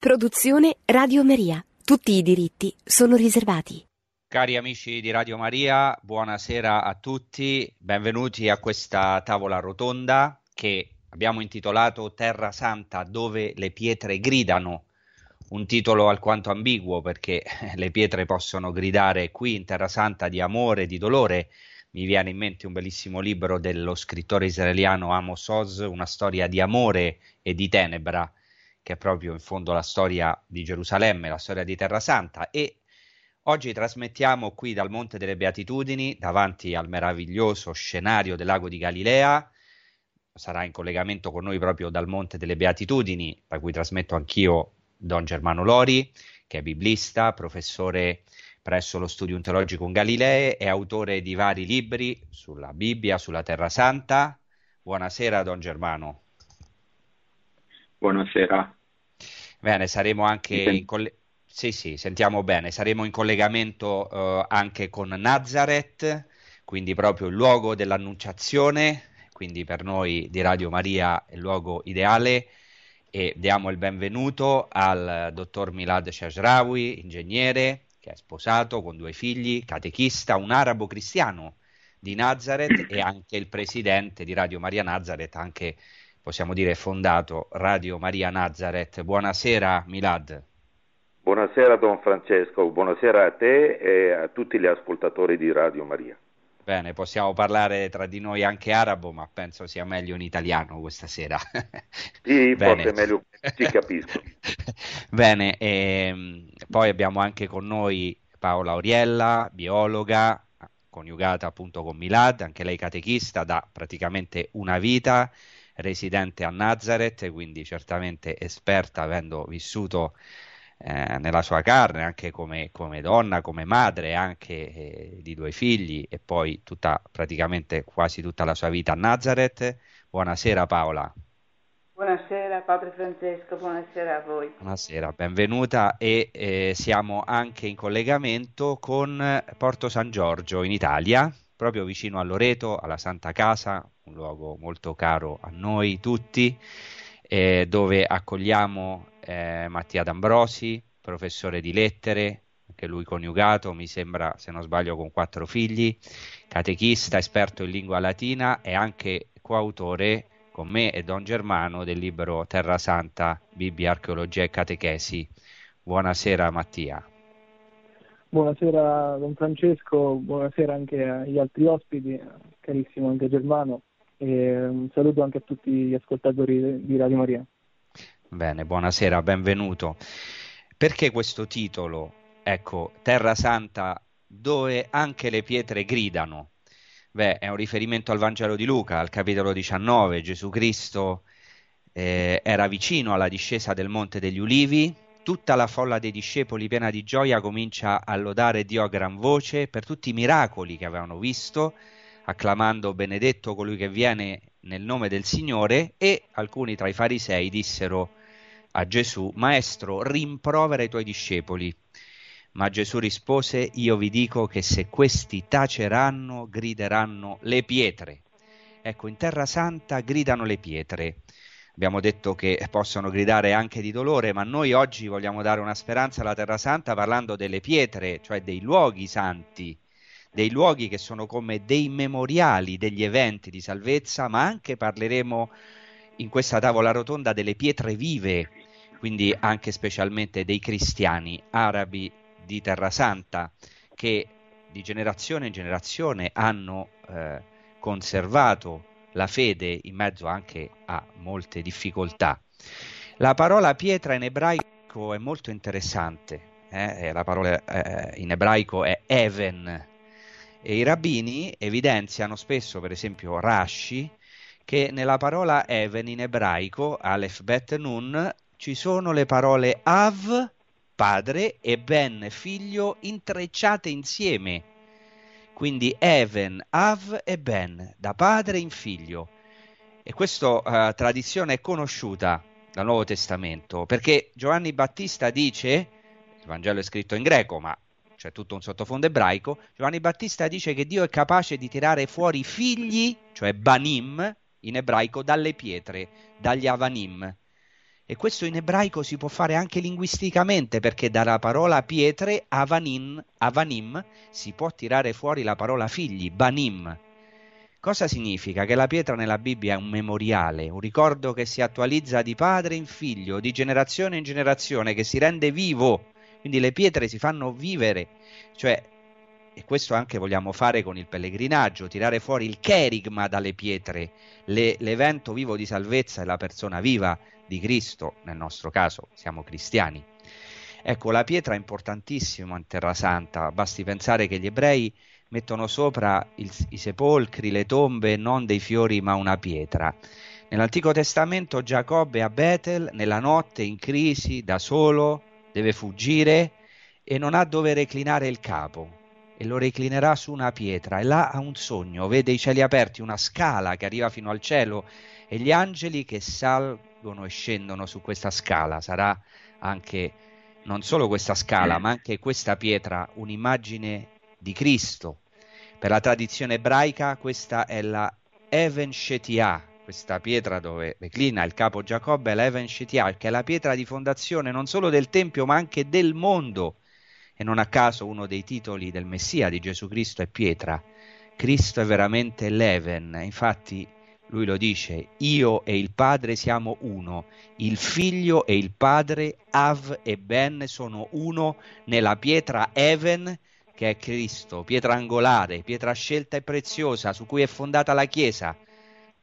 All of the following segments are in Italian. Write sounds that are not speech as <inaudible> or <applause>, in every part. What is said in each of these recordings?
Produzione Radio Maria. Tutti i diritti sono riservati. Cari amici di Radio Maria, buonasera a tutti, benvenuti a questa tavola rotonda che abbiamo intitolato Terra Santa dove le pietre gridano. Un titolo alquanto ambiguo perché <laughs> le pietre possono gridare qui in Terra Santa di amore, di dolore. Mi viene in mente un bellissimo libro dello scrittore israeliano Amos Oz, una storia di amore e di tenebra che è proprio in fondo la storia di Gerusalemme, la storia di Terra Santa e oggi trasmettiamo qui dal Monte delle Beatitudini davanti al meraviglioso scenario del lago di Galilea. Sarà in collegamento con noi proprio dal Monte delle Beatitudini, da cui trasmetto anch'io Don Germano Lori, che è biblista, professore presso lo Studium Teologico Galilee e autore di vari libri sulla Bibbia, sulla Terra Santa. Buonasera, Don Germano. Buonasera. Bene, saremo anche in collegamento. Sì, sì, sentiamo bene. Saremo in collegamento uh, anche con Nazareth, quindi proprio il luogo dell'annunciazione, quindi per noi di Radio Maria è il luogo ideale e diamo il benvenuto al dottor Milad Shashrawi, ingegnere, che è sposato con due figli, catechista, un arabo cristiano di Nazareth <clears throat> e anche il presidente di Radio Maria Nazareth, anche possiamo dire fondato Radio Maria Nazareth. Buonasera Milad. Buonasera Don Francesco, buonasera a te e a tutti gli ascoltatori di Radio Maria. Bene, possiamo parlare tra di noi anche arabo, ma penso sia meglio in italiano questa sera. <laughs> Sì, Bene. forse meglio, ci capisco. <laughs> Bene, ehm, poi abbiamo anche con noi Paola Oriella, biologa, coniugata appunto con Milad, anche lei catechista da praticamente una vita residente a Nazareth, quindi certamente esperta avendo vissuto eh, nella sua carne anche come, come donna, come madre anche eh, di due figli e poi tutta, praticamente quasi tutta la sua vita a Nazareth. Buonasera Paola. Buonasera Padre Francesco, buonasera a voi. Buonasera, benvenuta e eh, siamo anche in collegamento con Porto San Giorgio in Italia, proprio vicino a Loreto, alla Santa Casa, un luogo molto caro a noi tutti, eh, dove accogliamo eh, Mattia D'Ambrosi, professore di lettere, anche lui coniugato, mi sembra, se non sbaglio, con quattro figli, catechista, esperto in lingua latina e anche coautore con me e Don Germano del libro Terra Santa, Bibbia, Archeologia e Catechesi. Buonasera Mattia. Buonasera Don Francesco, buonasera anche agli altri ospiti, carissimo anche Germano e un saluto anche a tutti gli ascoltatori di Radio Maria. Bene, buonasera, benvenuto. Perché questo titolo, ecco, Terra Santa, dove anche le pietre gridano? Beh, è un riferimento al Vangelo di Luca, al capitolo 19. Gesù Cristo eh, era vicino alla discesa del Monte degli Ulivi. Tutta la folla dei discepoli, piena di gioia, comincia a lodare Dio a gran voce per tutti i miracoli che avevano visto acclamando benedetto colui che viene nel nome del Signore e alcuni tra i farisei dissero a Gesù, Maestro, rimprovera i tuoi discepoli. Ma Gesù rispose, io vi dico che se questi taceranno, grideranno le pietre. Ecco, in Terra Santa gridano le pietre. Abbiamo detto che possono gridare anche di dolore, ma noi oggi vogliamo dare una speranza alla Terra Santa parlando delle pietre, cioè dei luoghi santi dei luoghi che sono come dei memoriali degli eventi di salvezza, ma anche parleremo in questa tavola rotonda delle pietre vive, quindi anche specialmente dei cristiani arabi di Terra Santa che di generazione in generazione hanno eh, conservato la fede in mezzo anche a molte difficoltà. La parola pietra in ebraico è molto interessante, eh? la parola eh, in ebraico è even, e I rabbini evidenziano spesso, per esempio Rashi, che nella parola Even in ebraico, Aleph Bet Nun, ci sono le parole Av, padre, e Ben, figlio, intrecciate insieme. Quindi Even, Av e Ben, da padre in figlio. E questa uh, tradizione è conosciuta dal Nuovo Testamento, perché Giovanni Battista dice, il Vangelo è scritto in greco, ma cioè tutto un sottofondo ebraico, Giovanni Battista dice che Dio è capace di tirare fuori figli, cioè banim in ebraico, dalle pietre, dagli avanim. E questo in ebraico si può fare anche linguisticamente perché dalla parola pietre, avanim, avanim, si può tirare fuori la parola figli, banim. Cosa significa? Che la pietra nella Bibbia è un memoriale, un ricordo che si attualizza di padre in figlio, di generazione in generazione, che si rende vivo. Quindi le pietre si fanno vivere, cioè e questo anche vogliamo fare con il pellegrinaggio, tirare fuori il cherigma dalle pietre, le, l'evento vivo di salvezza è la persona viva di Cristo, nel nostro caso siamo cristiani. Ecco, la pietra è importantissima in Terra Santa, basti pensare che gli ebrei mettono sopra il, i sepolcri, le tombe, non dei fiori ma una pietra. Nell'Antico Testamento Giacobbe a Betel, nella notte in crisi, da solo, deve fuggire e non ha dove reclinare il capo e lo reclinerà su una pietra e là ha un sogno, vede i cieli aperti, una scala che arriva fino al cielo e gli angeli che salgono e scendono su questa scala. Sarà anche non solo questa scala, ma anche questa pietra un'immagine di Cristo. Per la tradizione ebraica questa è la Even Shetia, questa pietra dove reclina il capo Giacobbe l'Even Shetia, che è la pietra di fondazione non solo del Tempio ma anche del mondo e non a caso uno dei titoli del Messia di Gesù Cristo è pietra. Cristo è veramente leven, infatti lui lo dice, io e il Padre siamo uno, il Figlio e il Padre, Av e Ben, sono uno nella pietra Even che è Cristo, pietra angolare, pietra scelta e preziosa su cui è fondata la Chiesa.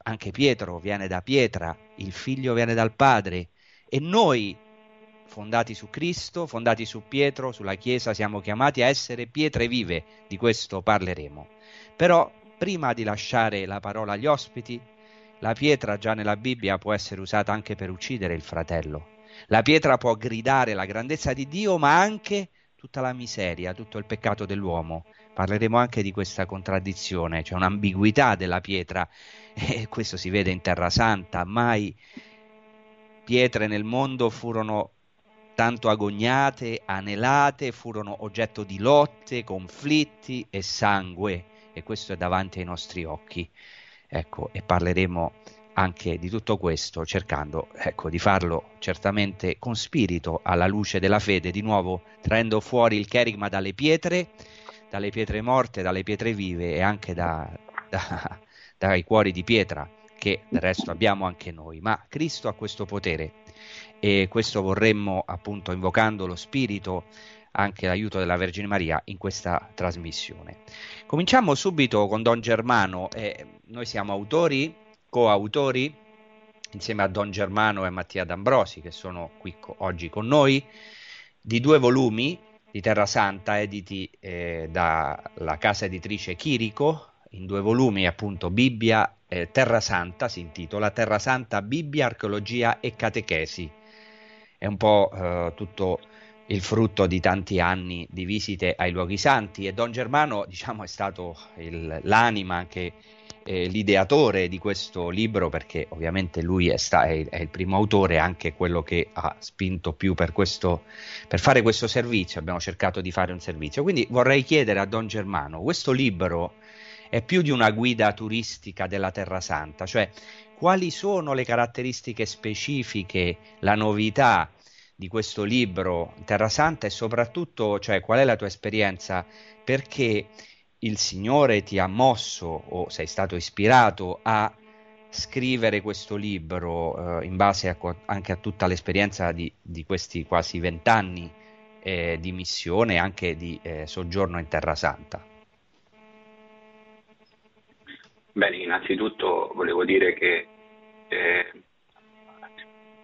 Anche Pietro viene da pietra, il Figlio viene dal Padre e noi fondati su Cristo, fondati su Pietro, sulla Chiesa, siamo chiamati a essere pietre vive, di questo parleremo. Però prima di lasciare la parola agli ospiti, la pietra già nella Bibbia può essere usata anche per uccidere il fratello. La pietra può gridare la grandezza di Dio, ma anche tutta la miseria, tutto il peccato dell'uomo. Parleremo anche di questa contraddizione, cioè un'ambiguità della pietra, <laughs> e questo si vede in Terra Santa. Mai pietre nel mondo furono tanto agognate, anelate, furono oggetto di lotte, conflitti e sangue, e questo è davanti ai nostri occhi. Ecco, e parleremo anche di tutto questo, cercando ecco, di farlo certamente con spirito, alla luce della fede, di nuovo traendo fuori il cherigma dalle pietre, dalle pietre morte, dalle pietre vive e anche da, da, dai cuori di pietra che del resto abbiamo anche noi. Ma Cristo ha questo potere e questo vorremmo appunto invocando lo spirito anche l'aiuto della Vergine Maria in questa trasmissione. Cominciamo subito con Don Germano, eh, noi siamo autori, coautori insieme a Don Germano e Mattia D'Ambrosi che sono qui co- oggi con noi di due volumi di Terra Santa editi eh, dalla casa editrice Chirico in due volumi appunto Bibbia eh, Terra Santa si intitola Terra Santa Bibbia, Archeologia e Catechesi. È un po' eh, tutto il frutto di tanti anni di visite ai luoghi santi e Don Germano diciamo è stato il, l'anima anche eh, l'ideatore di questo libro perché ovviamente lui è, sta, è, è, il primo autore anche quello che ha spinto più per, questo, per fare questo servizio. Abbiamo cercato di fare un servizio. Quindi vorrei chiedere a Don Germano questo libro è più di una guida turistica della Terra Santa cioè quali sono le caratteristiche specifiche, la novità di questo libro Terra Santa e soprattutto cioè, qual è la tua esperienza, perché il Signore ti ha mosso o sei stato ispirato a scrivere questo libro eh, in base a, anche a tutta l'esperienza di, di questi quasi vent'anni eh, di missione e anche di eh, soggiorno in Terra Santa. Bene, innanzitutto volevo dire che eh,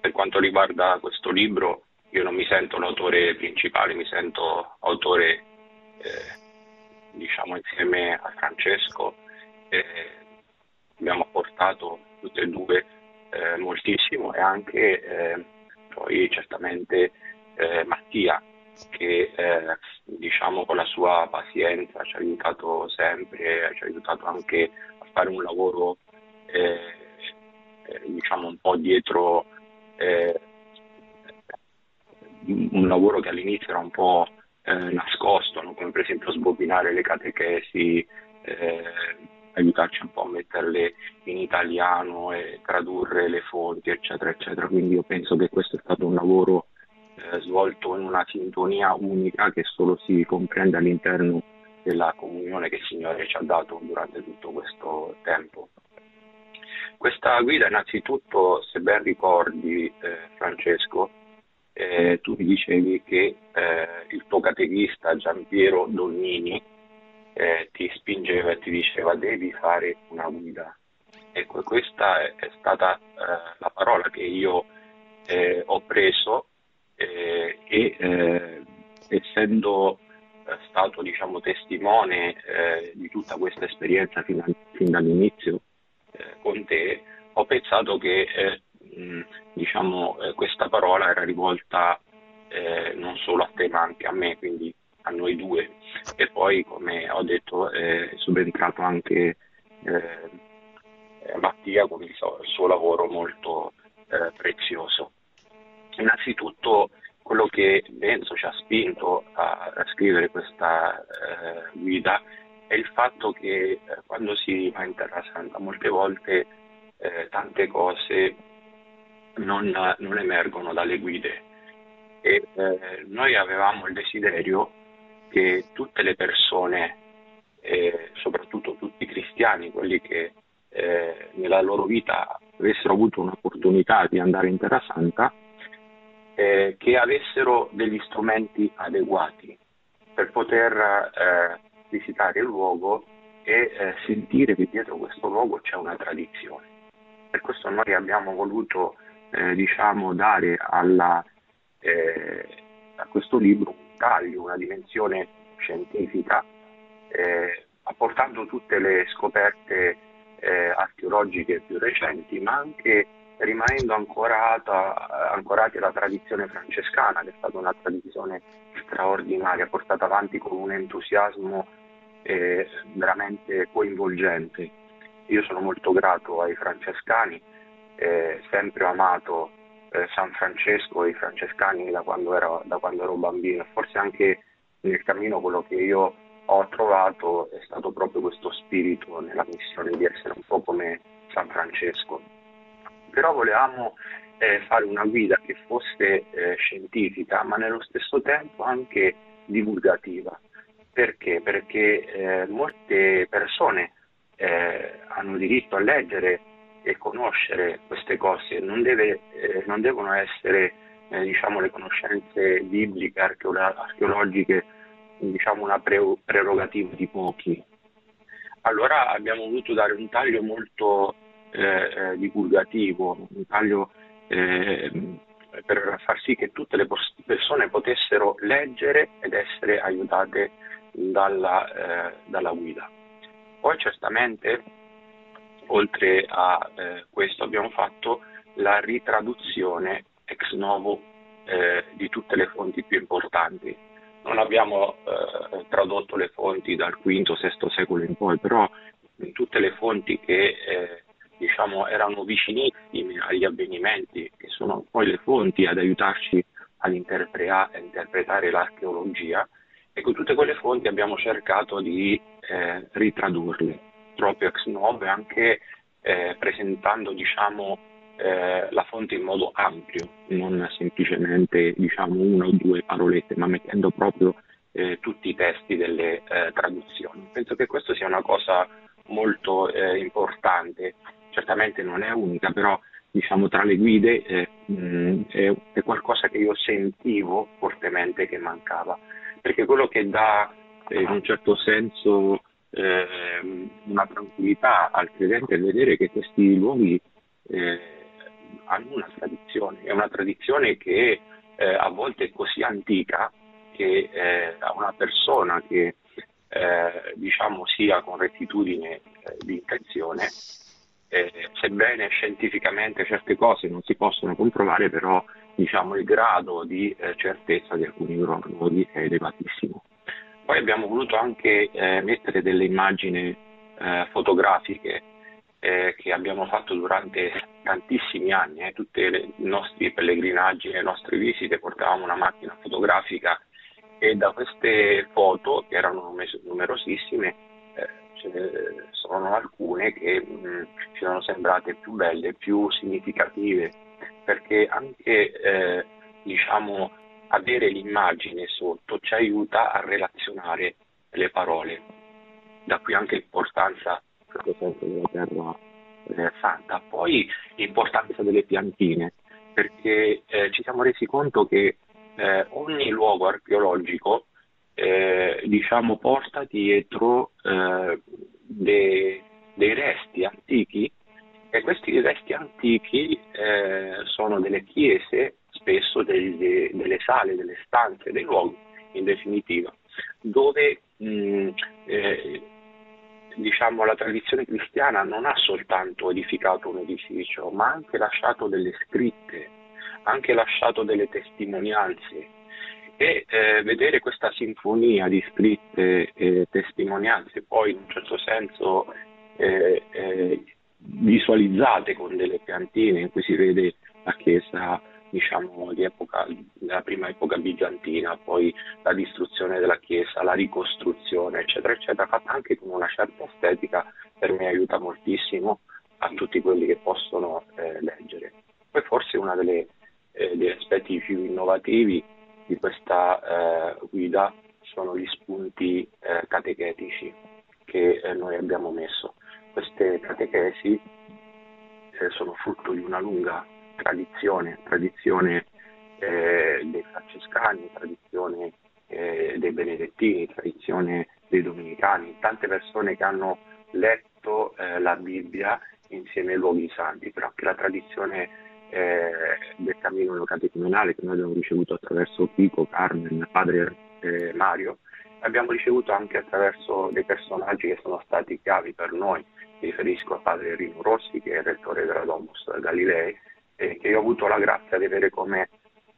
per quanto riguarda questo libro io non mi sento l'autore principale, mi sento autore eh, diciamo insieme a Francesco. Eh, abbiamo portato tutte e due eh, moltissimo e anche eh, poi certamente eh, Mattia che eh, diciamo con la sua pazienza ci ha aiutato sempre, ci ha aiutato anche fare un lavoro eh, eh, diciamo un po' dietro eh, un lavoro che all'inizio era un po' nascosto, no? come per esempio sbobinare le catechesi, aiutarci un po' a metterle in italiano e tradurre le fonti, eccetera, eccetera. Quindi io penso che questo è stato un lavoro eh, svolto in una sintonia unica che solo si comprende all'interno della comunione che il Signore ci ha dato durante tutto questo tempo. Questa guida innanzitutto, se ben ricordi eh, Francesco, eh, tu mi dicevi che eh, il tuo catechista Giampiero Donnini eh, ti spingeva e ti diceva devi fare una guida. Ecco, questa è, è stata eh, la parola che io eh, ho preso e essendo stato diciamo, testimone di tutta questa esperienza fin, fin dall'inizio con te, ho pensato che mh, diciamo, eh, questa parola era rivolta eh, non solo a te ma anche a me, quindi a noi due. E poi, come ho detto, è subentrato anche eh, Mattia con il suo, il suo lavoro molto eh, prezioso. Innanzitutto quello che penso ci ha spinto a, a scrivere questa eh, guida è il fatto che eh, quando si va in Terra Santa molte volte eh, tante cose non, non, emergono dalle guide. E eh, noi avevamo il desiderio che tutte le persone, soprattutto tutti i cristiani, quelli che eh, nella loro vita avessero avuto un'opportunità di andare in Terra Santa, eh, che avessero degli strumenti adeguati per poter eh, visitare il luogo e eh, sentire che dietro questo luogo c'è una tradizione. Per questo noi abbiamo voluto eh, diciamo, dare alla, eh, a questo libro un taglio, una dimensione scientifica, eh, apportando tutte le scoperte archeologiche più recenti, ma anche rimanendo ancorata, ancorati alla tradizione francescana, che è stata una tradizione straordinaria, portata avanti con un entusiasmo eh, veramente coinvolgente. Io sono molto grato ai francescani, eh, sempre amato eh, San Francesco e i francescani da quando, ero, da quando ero bambino, forse anche nel cammino quello che io ho trovato è stato proprio questo spirito nella missione di essere un po' come San Francesco. Però volevamo eh, fare una guida che fosse eh, scientifica, ma nello stesso tempo anche divulgativa. Perché? Perché eh, molte persone eh, hanno diritto a leggere e conoscere queste cose, non, deve, eh, non devono essere diciamo, le conoscenze bibliche, archeologiche, diciamo una pre- prerogativa di pochi. Allora abbiamo voluto dare un taglio molto eh, eh divulgativo, un taglio eh, per far sì che tutte le persone potessero leggere ed essere aiutate dalla, eh, dalla guida. Poi certamente oltre a questo abbiamo fatto la ritraduzione ex novo eh, di tutte le fonti più importanti. Non abbiamo eh, tradotto le fonti dal V-VI secolo in poi, però in tutte le fonti che eh, diciamo, erano vicinissime agli avvenimenti, che sono poi le fonti ad aiutarci ad interpretare, l'archeologia, ecco tutte quelle fonti abbiamo cercato di eh, ritradurle proprio ex novo anche eh, presentando diciamo, eh, la fonte in modo ampio, non semplicemente diciamo, una o due parolette, ma mettendo proprio eh, tutti i testi delle eh, traduzioni. Penso che questa sia una cosa molto eh, importante, certamente non è unica, però diciamo, tra le guide eh, mh, è, è qualcosa che io sentivo fortemente che mancava, perché quello che dà in un certo senso eh, una tranquillità al credente vedere che questi luoghi eh, hanno una tradizione, è una tradizione che eh, a volte è così antica che eh, a una persona che eh, diciamo sia con rettitudine eh, di intenzione, sebbene scientificamente certe cose non si possono comprovare, però diciamo, il grado di certezza di alcuni luoghi è elevatissimo. Poi abbiamo voluto anche eh, mettere delle immagini eh, fotografiche eh, che abbiamo fatto durante tantissimi anni, eh, tutti i nostri pellegrinaggi, le nostre visite, portavamo una macchina fotografica e da queste foto, che erano numerosissime, eh, sono alcune che mh, ci sono sembrate più belle, più significative, perché anche eh, diciamo, avere l'immagine sotto ci aiuta a relazionare le parole. Da qui anche l'importanza della terra eh, santa. Poi l'importanza delle piantine, perché eh, ci siamo resi conto che eh, ogni luogo archeologico eh, diciamo, porta dietro eh, dei, dei resti antichi e questi resti antichi eh, sono delle chiese, spesso delle, delle sale, delle stanze, dei luoghi in definitiva, dove mh, eh, diciamo, la tradizione cristiana non ha soltanto edificato un edificio, ma ha anche lasciato delle scritte, ha anche lasciato delle testimonianze. E eh, vedere questa sinfonia di scritte e testimonianze, poi in un certo senso eh, eh, visualizzate con delle piantine in cui si vede la chiesa diciamo, di epoca, della prima epoca bizantina, poi la distruzione della chiesa, la ricostruzione, eccetera, eccetera, fatta anche con una certa estetica, per me aiuta moltissimo a tutti quelli che possono eh, leggere. Poi forse uno eh, degli aspetti più innovativi di questa eh, guida sono gli spunti eh, catechetici che eh, noi abbiamo messo. Queste catechesi sono frutto di una lunga tradizione, tradizione eh, dei francescani, tradizione eh, dei benedettini, tradizione dei domenicani, tante persone che hanno letto eh, la Bibbia insieme ai luoghi santi, però anche la tradizione del cammino catecumenale che noi abbiamo ricevuto attraverso Pico, Carmen, padre eh, Mario, abbiamo ricevuto anche attraverso dei personaggi che sono stati chiavi per noi, mi riferisco a padre Rino Rossi che è rettore della Domus Galilei, eh, che ho avuto la grazia di avere come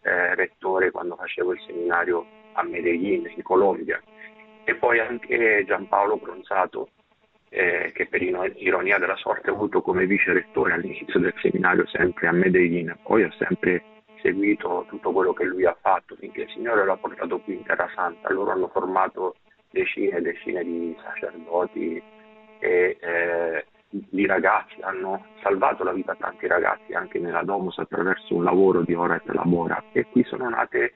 eh, rettore quando facevo il seminario a Medellin, in Colombia. E poi anche Giampaolo Bronzato, eh, che per ironia della sorte ho avuto come vice rettore all'inizio del seminario sempre a Medellin. Poi ho sempre seguito tutto quello che lui ha fatto finché il Signore l'ha portato qui in Terra Santa. Loro hanno formato decine e decine di sacerdoti e eh, di ragazzi, hanno salvato la vita a tanti ragazzi anche nella Domus attraverso un lavoro di ora e labora e qui sono nate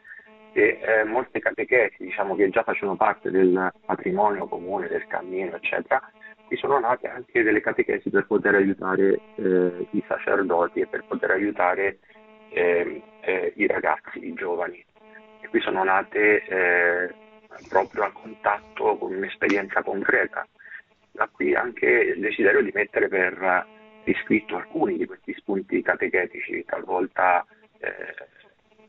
e, eh, molte catechesi diciamo, che già facevano parte del patrimonio comune, del cammino eccetera, qui sono nate anche delle catechesi per poter aiutare eh, i sacerdoti e per poter aiutare eh, eh i ragazzi, i giovani e qui sono nate eh, proprio a contatto con un'esperienza concreta da qui anche il desiderio di mettere per iscritto alcuni di questi spunti catechetici, talvolta eh,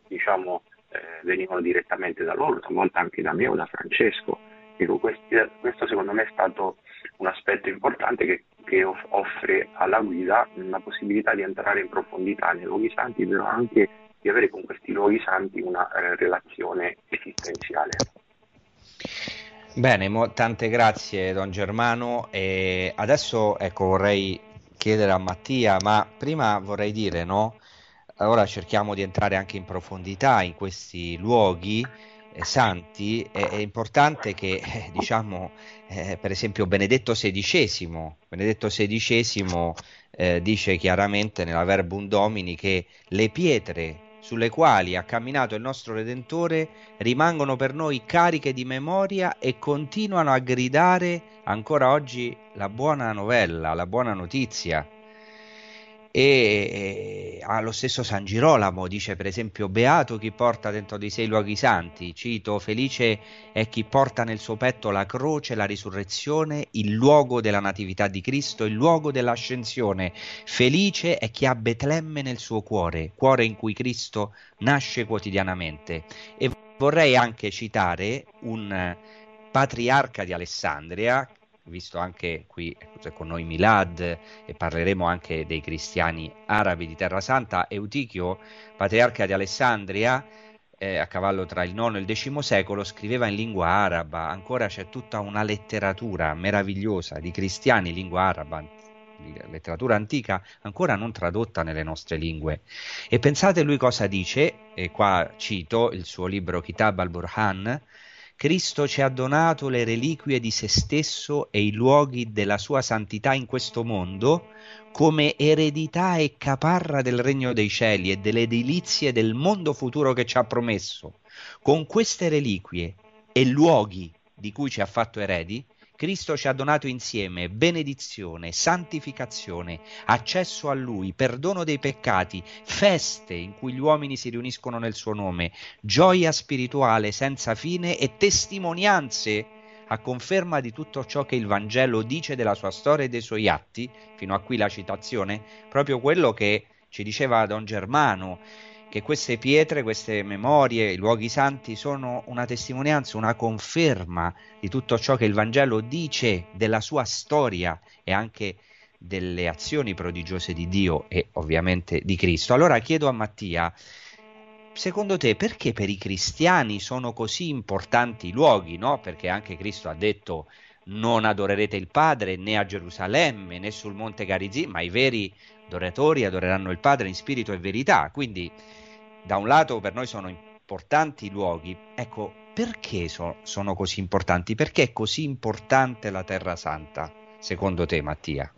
diciamo, eh, venivano direttamente da loro, talvolta anche da me o da Francesco. Questo secondo me è stato un aspetto importante che, che, offre alla guida la possibilità di entrare in profondità nei luoghi santi, però anche di avere con questi luoghi santi una eh, relazione esistenziale. Bene, mo, tante grazie Don Germano. E adesso ecco, vorrei chiedere a Mattia, ma prima vorrei dire, no? Ora cerchiamo di entrare anche in profondità in questi luoghi santi. È, è, importante che, eh, diciamo, eh, per esempio Benedetto XVI, Benedetto XVI eh, dice chiaramente nella Verbum Domini che le pietre sulle quali ha camminato il nostro Redentore rimangono per noi cariche di memoria e continuano a gridare ancora oggi la buona novella, la buona notizia e ah, lo stesso San Girolamo dice per esempio beato chi porta dentro di sé i luoghi santi cito felice è chi porta nel suo petto la croce la risurrezione il luogo della natività di Cristo il luogo dell'ascensione. Felice è chi ha Betlemme nel suo cuore cuore in cui Cristo nasce quotidianamente e vorrei anche citare un patriarca di Alessandria visto anche qui c'è con noi Milad e parleremo anche dei cristiani arabi di Terra Santa, Eutichio, patriarca di Alessandria, eh, a cavallo tra il IX e il X secolo, scriveva in lingua araba, ancora c'è tutta una letteratura meravigliosa di cristiani in lingua araba, letteratura antica ancora non tradotta nelle nostre lingue. E pensate lui cosa dice, e qua cito il suo libro Kitab al-Burhan, Cristo ci ha donato le reliquie di se stesso e i luoghi della sua santità in questo mondo come eredità e caparra del regno dei cieli e delle delizie del mondo futuro che ci ha promesso. Con queste reliquie e luoghi di cui ci ha fatto eredi, Cristo ci ha donato insieme benedizione, santificazione, accesso a Lui, perdono dei peccati, feste in cui gli uomini si riuniscono nel suo nome, gioia spirituale senza fine e testimonianze a conferma di tutto ciò che il Vangelo dice della sua storia e dei suoi atti, fino a qui la citazione, proprio quello che ci diceva Don Germano, che queste pietre, queste memorie, i luoghi santi sono una testimonianza, una conferma di tutto ciò che il Vangelo dice della sua storia e anche delle azioni prodigiose di Dio e ovviamente di Cristo. Allora chiedo a Mattia, secondo te perché per i cristiani sono così importanti i luoghi, no? Perché anche Cristo ha detto non adorerete il Padre né a Gerusalemme né sul monte Garizim, ma i veri adoratori adoreranno il Padre in spirito e verità. Quindi da un lato per noi sono importanti i luoghi, ecco, perché so, sono così importanti? Perché è così importante la Terra Santa, secondo te Mattia?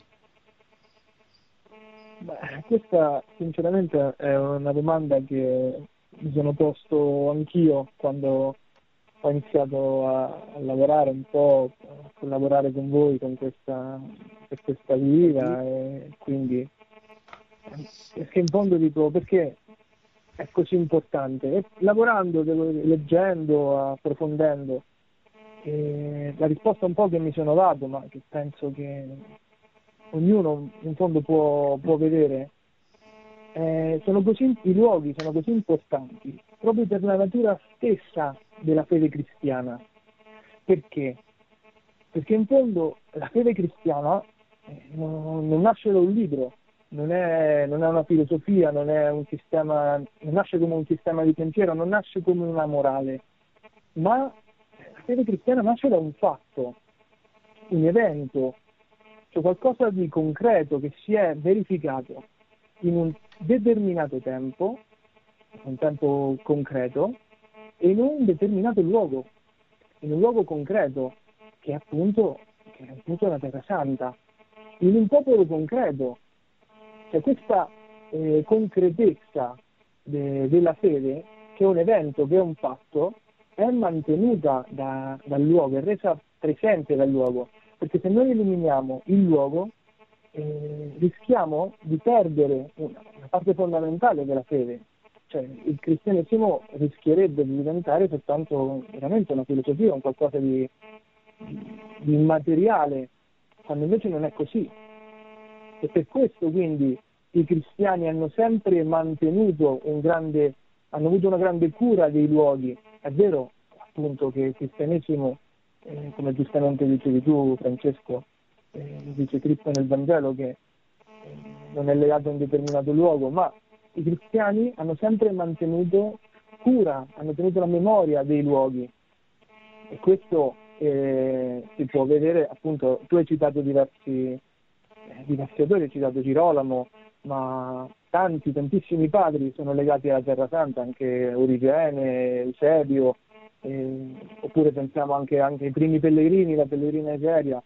Beh, questa sinceramente è una domanda che mi sono posto anch'io quando ho iniziato a, a lavorare un po', a collaborare con voi con questa, per questa vita e quindi perché in fondo dico perché è così importante. E lavorando, leggendo, approfondendo, e la risposta un po' che mi sono dato, ma che penso che ognuno in fondo può, può vedere, eh, sono così, i luoghi sono così importanti proprio per la natura stessa della fede cristiana. Perché? Perché in fondo la fede cristiana eh, non, non nasce da un libro, non è, non è, una filosofia, non, un sistema, non nasce come un sistema di pensiero, non nasce come una morale, ma la fede cristiana nasce da un fatto, un evento, cioè qualcosa di concreto che si è verificato in un determinato tempo, un tempo concreto, e in un determinato luogo, in un luogo concreto, che è appunto, che è appunto la Terra Santa, in un popolo concreto, cioè questa eh, concretezza de, della fede, che è un evento, che è un fatto, è mantenuta da, dal luogo, è resa presente dal luogo, perché se noi eliminiamo il luogo eh, rischiamo di perdere una, una, parte fondamentale della fede, cioè il cristianesimo rischierebbe di diventare soltanto veramente una filosofia, un qualcosa di, di immateriale, quando invece non è così, e per questo quindi i cristiani hanno sempre mantenuto un grande, hanno avuto una grande cura dei luoghi. È vero appunto che il cristianesimo, eh, come giustamente dicevi tu Francesco, eh, dice Cristo nel Vangelo che eh, non è legato a un determinato luogo, ma i cristiani hanno sempre mantenuto cura, hanno tenuto la memoria dei luoghi e questo eh, si può vedere appunto, tu hai citato diversi autori, ho citato Girolamo, ma tanti, tantissimi padri sono legati alla Terra Santa, anche Origene, Eusebio, eh, oppure pensiamo anche, anche, ai primi pellegrini, la pellegrina Egeria.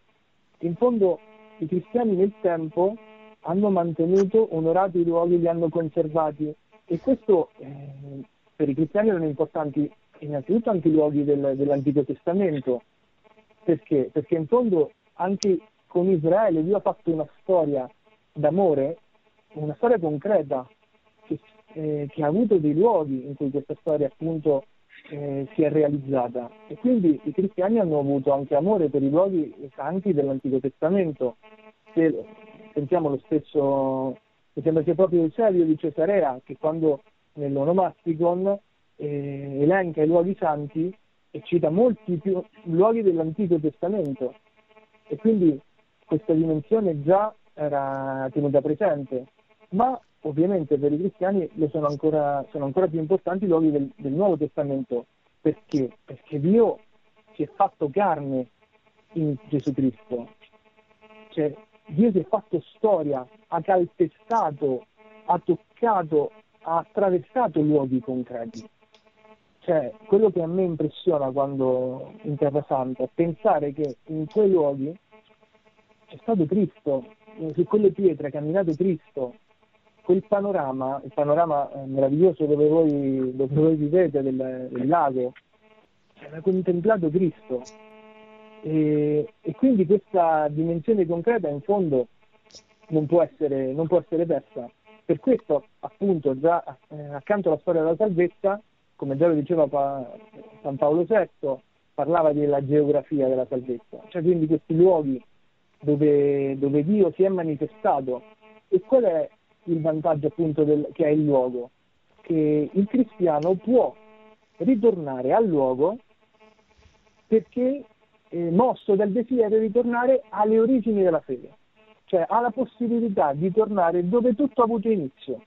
In fondo i cristiani nel tempo hanno mantenuto, onorato i luoghi, li hanno conservati e questo eh, per i cristiani erano importanti innanzitutto anche i luoghi del, dell'Antico Testamento, perché? Perché in fondo anche con Israele Dio ha fatto una storia d'amore, una storia concreta che, eh, che ha avuto dei luoghi in cui questa storia appunto eh, si è realizzata e quindi i cristiani hanno avuto anche amore per i luoghi santi dell'Antico Testamento. Se, sentiamo lo stesso, mi sembra sia proprio Eusebio di Cesarea che quando nell'onomasticon eh, elenca i luoghi santi e cita molti più luoghi dell'Antico Testamento e quindi questa dimensione già era tenuta presente, ma ovviamente per i cristiani sono ancora, sono ancora più importanti i luoghi del, del Nuovo Testamento. Perché? Perché Dio si è fatto carne in Gesù Cristo. Cioè, Dio si è fatto storia, ha calpestato, ha toccato, ha attraversato luoghi concreti. cioè, quello che a me impressiona quando in Terra Santa è pensare che in quei luoghi c'è stato Cristo, su quelle pietre ha camminato Cristo, quel panorama, il panorama eh, meraviglioso dove voi, dove voi vivete del, del lago, ha contemplato Cristo. E, e, quindi questa dimensione concreta in fondo non può essere, non può essere persa. Per questo, appunto, già eh, accanto alla storia della salvezza, come già lo diceva pa- San Paolo VI, parlava della geografia della salvezza, cioè quindi questi luoghi dove, dove Dio si è manifestato. E qual è il vantaggio appunto del, che ha il luogo? Che il cristiano può ritornare al luogo perché eh, mosso dal desiderio di tornare alle origini della fede, cioè ha la possibilità di tornare dove tutto ha avuto inizio.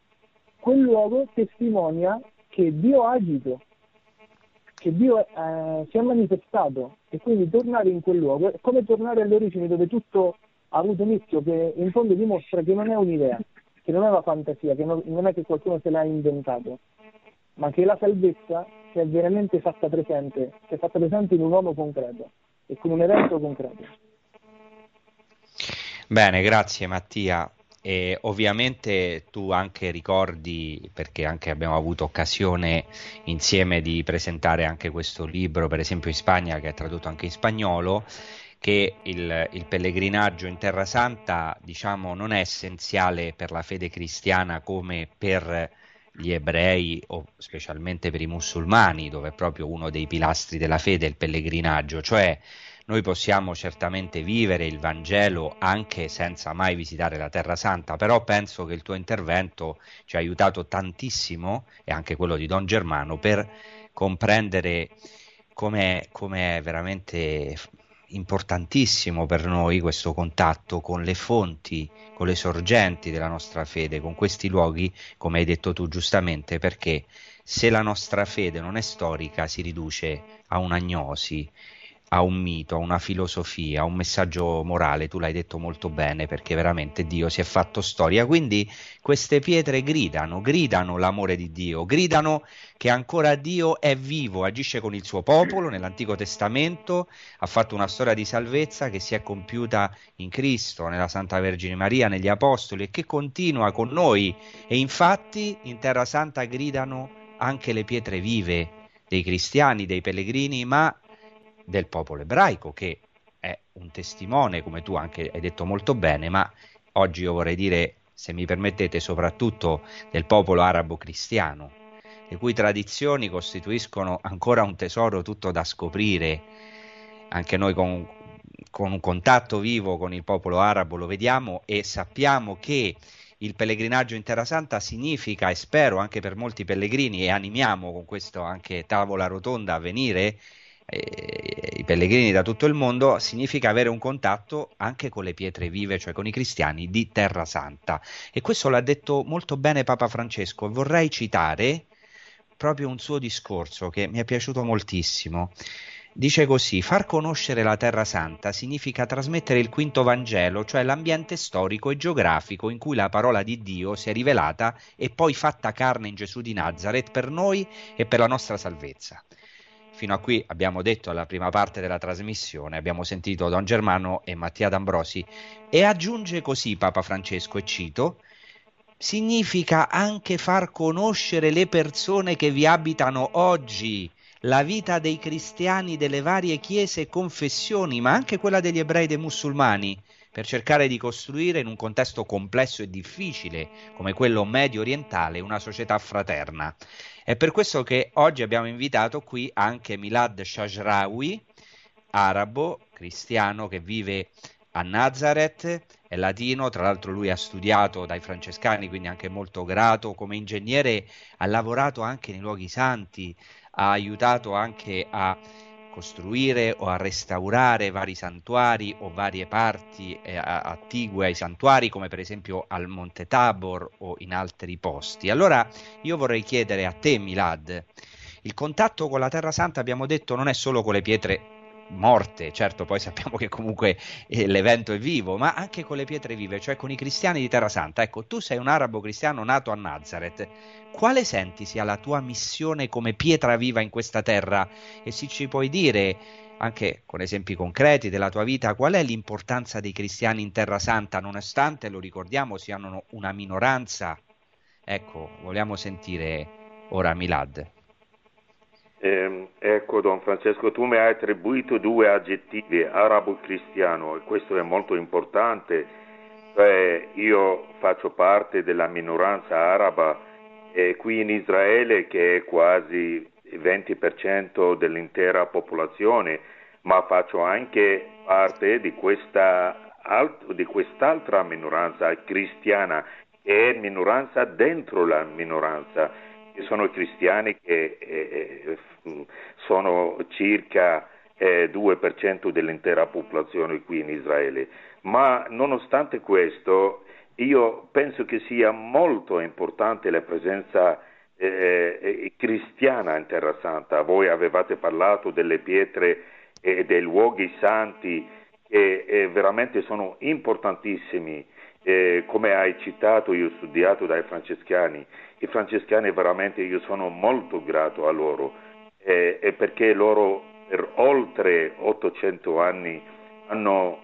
Quel luogo testimonia che Dio ha agito, che Dio eh, si è manifestato e quindi tornare in quel luogo è come tornare alle origini dove tutto ha avuto inizio, che in fondo dimostra che non è un'idea, che non è una fantasia, che non, non è che qualcuno se l'ha inventato, ma che la salvezza si è veramente fatta presente, si è fatta presente in un uomo concreto e con un evento concreto. Bene, grazie Mattia. E ovviamente tu anche ricordi, perché anche abbiamo avuto occasione insieme di presentare anche questo libro, per esempio in Spagna, che è tradotto anche in spagnolo, che il, il, pellegrinaggio in Terra Santa, diciamo, non è essenziale per la fede cristiana come per gli ebrei o specialmente per i musulmani, dove è proprio uno dei pilastri della fede il pellegrinaggio, cioè noi possiamo certamente vivere il Vangelo anche senza mai visitare la Terra Santa, però penso che il tuo intervento ci ha aiutato tantissimo, e anche quello di Don Germano, per comprendere come è veramente importantissimo per noi questo contatto con le fonti, con le sorgenti della nostra fede, con questi luoghi, come hai detto tu giustamente, perché se la nostra fede non è storica si riduce a un'agnosi a un mito, a una filosofia, a un messaggio morale, tu l'hai detto molto bene perché veramente Dio si è fatto storia, quindi queste pietre gridano, gridano l'amore di Dio, gridano che ancora Dio è vivo, agisce con il suo popolo nell'Antico Testamento, ha fatto una storia di salvezza che si è compiuta in Cristo, nella Santa Vergine Maria, negli Apostoli e che continua con noi. E infatti in Terra Santa gridano anche le pietre vive dei cristiani, dei pellegrini, ma del popolo ebraico, che è un testimone, come tu anche hai detto molto bene, ma oggi io vorrei dire, se mi permettete, soprattutto del popolo arabo-cristiano, le cui tradizioni costituiscono ancora un tesoro tutto da scoprire. Anche noi con, con un contatto vivo con il popolo arabo lo vediamo e sappiamo che il pellegrinaggio in Terra Santa significa, e spero anche per molti pellegrini, e animiamo con questo anche tavola rotonda a venire, eh, i pellegrini da tutto il mondo, significa avere un contatto anche con le pietre vive, cioè con i cristiani di Terra Santa. E questo l'ha detto molto bene Papa Francesco. Vorrei citare proprio un suo discorso che mi è piaciuto moltissimo. Dice così: far conoscere la Terra Santa significa trasmettere il quinto Vangelo, cioè l'ambiente storico e geografico in cui la parola di Dio si è rivelata e poi fatta carne in Gesù di Nazareth per noi e per la nostra salvezza. Fino a qui abbiamo detto alla prima parte della trasmissione, abbiamo sentito Don Germano e Mattia D'Ambrosi e aggiunge così Papa Francesco, e cito, significa anche far conoscere le persone che vi abitano oggi, la vita dei cristiani delle varie chiese e confessioni, ma anche quella degli ebrei e dei musulmani, per cercare di costruire in un contesto complesso e difficile come quello medio orientale una società fraterna. È per questo che oggi abbiamo invitato qui anche Milad Shajrawi, arabo, cristiano che vive a Nazareth, è latino, tra l'altro lui ha studiato dai francescani, quindi anche molto grato, come ingegnere ha lavorato anche nei luoghi santi, ha aiutato anche a costruire o a restaurare vari santuari o varie parti eh, attigue ai santuari, come per esempio al Monte Tabor o in altri posti. Allora io vorrei chiedere a te, Milad, il contatto con la Terra Santa, abbiamo detto, non è solo con le pietre morte, certo poi sappiamo che comunque eh, l'evento è vivo, ma anche con le pietre vive, cioè con i cristiani di Terra Santa. Ecco, tu sei un arabo cristiano nato a Nazareth, quale senti sia la tua missione come pietra viva in questa terra? E se ci puoi dire, anche con esempi concreti della tua vita, qual è l'importanza dei cristiani in Terra Santa, nonostante, lo ricordiamo, siano una minoranza? Ecco, vogliamo sentire ora Milad. Eh, ecco, Don Francesco, tu mi hai attribuito due aggettivi, arabo-cristiano, e questo è molto importante. Cioè, io faccio parte della minoranza araba eh, qui in Israele, che è quasi il 20% dell'intera popolazione, ma faccio anche parte di, questa, alt, di quest'altra minoranza cristiana, che è minoranza dentro la minoranza sono cristiani che eh, eh sono circa eh, 2% dell'intera popolazione qui in Israele. Ma nonostante questo, io penso che sia molto importante la presenza eh, eh cristiana in Terra Santa. Voi avevate parlato delle pietre e dei luoghi santi che eh, veramente sono importantissimi. Come hai citato, io ho studiato dai francescani i francescani veramente io sono molto grato a loro eh, perché loro per oltre 800 anni hanno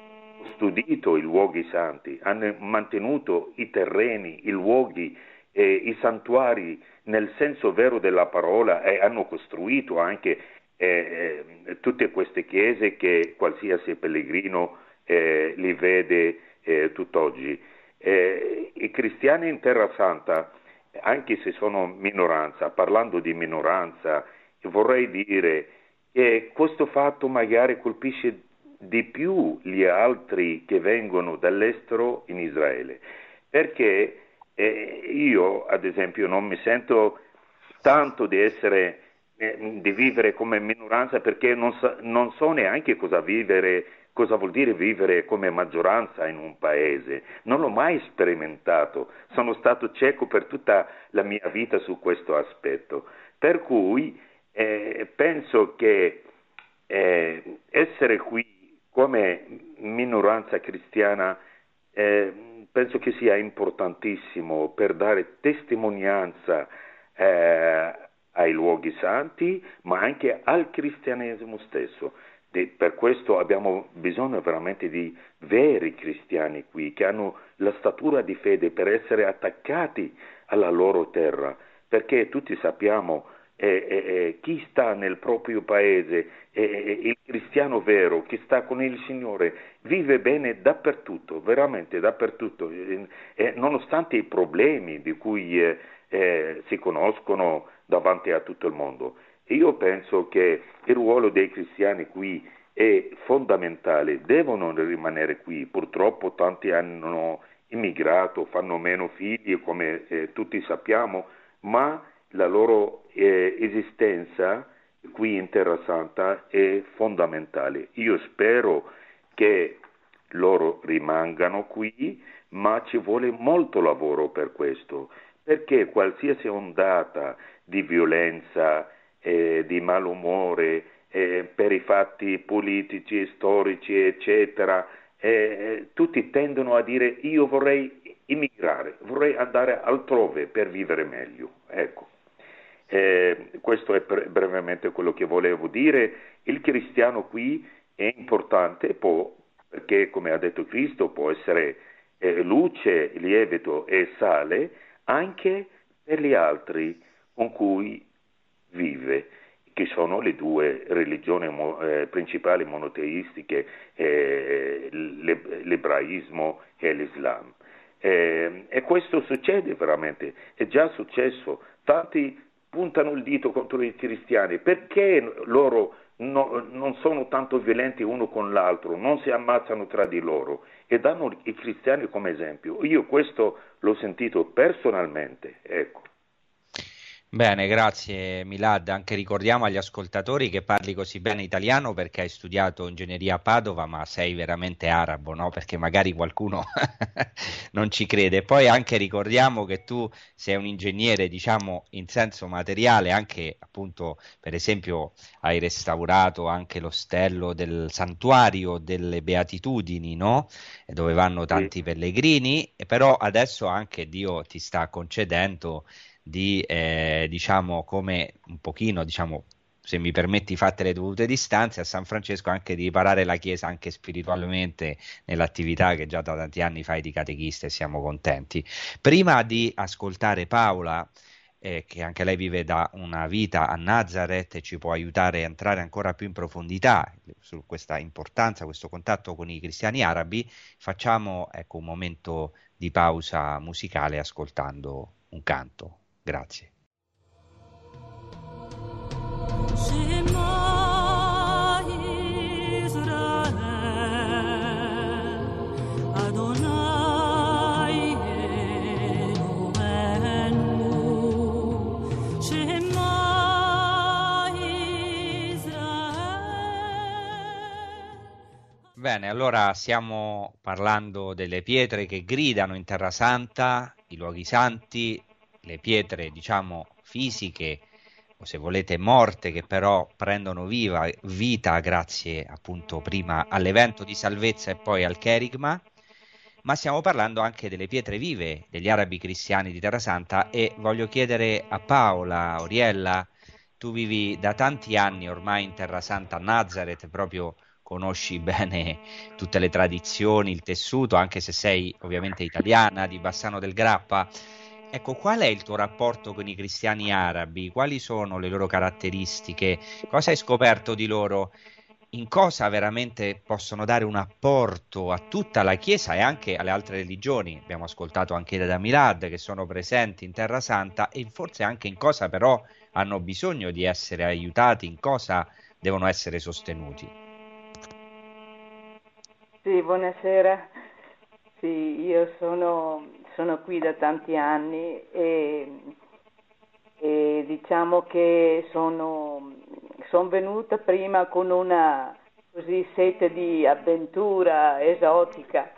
studiato i luoghi santi, hanno mantenuto i terreni, i luoghi, eh, i santuari nel senso vero della parola e hanno costruito anche eh, eh tutte queste chiese che qualsiasi pellegrino eh, li vede tutt'oggi. I cristiani in Terra Santa anche se sono minoranza, parlando di minoranza, vorrei dire che questo fatto magari colpisce di più gli altri che vengono dall'estero in Israele, perché eh, io ad esempio non mi sento tanto di essere eh, di vivere come minoranza perché non so, non so neanche cosa vivere cosa vuol dire vivere come maggioranza in un paese. Non l'ho mai sperimentato, sono stato cieco per tutta la mia vita su questo aspetto. Per cui eh, penso che eh, essere qui come minoranza cristiana eh, penso che sia importantissimo per dare testimonianza eh, ai luoghi santi, ma anche al cristianesimo stesso per questo abbiamo bisogno veramente di veri cristiani qui, che hanno la statura di fede per essere attaccati alla loro terra, perché tutti sappiamo eh, eh, eh chi sta nel proprio paese, il cristiano vero, chi sta con il Signore, vive bene dappertutto, veramente dappertutto, nonostante i problemi di cui eh, eh, si conoscono davanti a tutto il mondo. Io penso che il ruolo dei cristiani qui è fondamentale, devono rimanere qui. Purtroppo tanti hanno immigrato, fanno meno figli, come eh, tutti sappiamo, ma la loro eh, esistenza qui in Terra Santa è fondamentale. Io spero che loro rimangano qui, ma ci vuole molto lavoro per questo, perché qualsiasi ondata di violenza, eh, di malumore eh, per i fatti politici, storici, eccetera, eh, tutti tendono a dire io vorrei immigrare, vorrei andare altrove per vivere meglio. Ecco. Eh, questo è pre- brevemente quello che volevo dire. Il cristiano qui è importante può, perché, come ha detto Cristo, può essere eh, luce, lievito e sale anche per gli altri con cui vive, che sono le due religioni eh, principali monoteistiche, eh, l'ebraismo e l'Islam. Eh, e questo succede veramente, è già successo. Tanti puntano il dito contro i cristiani perché loro no, non sono tanto violenti uno con l'altro, non si ammazzano tra di loro e danno i cristiani come esempio. Io questo l'ho sentito personalmente. Ecco. Bene, grazie Milad. Anche ricordiamo agli ascoltatori che parli così bene italiano perché hai studiato ingegneria a Padova, ma sei veramente arabo, no? Perché magari qualcuno <laughs> non ci crede. Poi anche ricordiamo che tu sei un ingegnere, diciamo, in senso materiale, anche appunto, per esempio, hai restaurato anche l'ostello del santuario delle Beatitudini, no? Dove vanno tanti pellegrini, però adesso anche Dio ti sta concedendo di, eh, diciamo, come un pochino, diciamo, se mi permetti, fatte le dovute distanze a San Francesco anche di riparare la Chiesa anche spiritualmente nell'attività che già da tanti anni fai di catechista e siamo contenti. Prima di ascoltare Paola, eh, che anche lei vive da una vita a Nazareth e ci può aiutare a entrare ancora più in profondità su questa importanza, questo contatto con i cristiani arabi, facciamo ecco, un momento di pausa musicale ascoltando un canto. Grazie. Bene, allora stiamo parlando delle pietre che gridano in Terra Santa, i luoghi santi, le pietre, diciamo, fisiche o se volete morte che però prendono viva, vita grazie appunto prima all'evento di salvezza e poi al cherigma, ma stiamo parlando anche delle pietre vive degli arabi cristiani di Terra Santa e voglio chiedere a Paola, Oriella, tu vivi da tanti anni ormai in Terra Santa a Nazareth, proprio conosci bene tutte le tradizioni, il tessuto, anche se sei ovviamente italiana di Bassano del Grappa. Ecco, qual è il tuo rapporto con i cristiani arabi? Quali sono le loro caratteristiche? Cosa hai scoperto di loro? In cosa veramente possono dare un apporto a tutta la Chiesa e anche alle altre religioni? Abbiamo ascoltato anche da Milad che sono presenti in Terra Santa e forse anche in cosa però hanno bisogno di essere aiutati, in cosa devono essere sostenuti. Sì, buonasera. Sì, io sono sono qui da tanti anni e, e diciamo che sono, sono venuta prima con una così sete di avventura esotica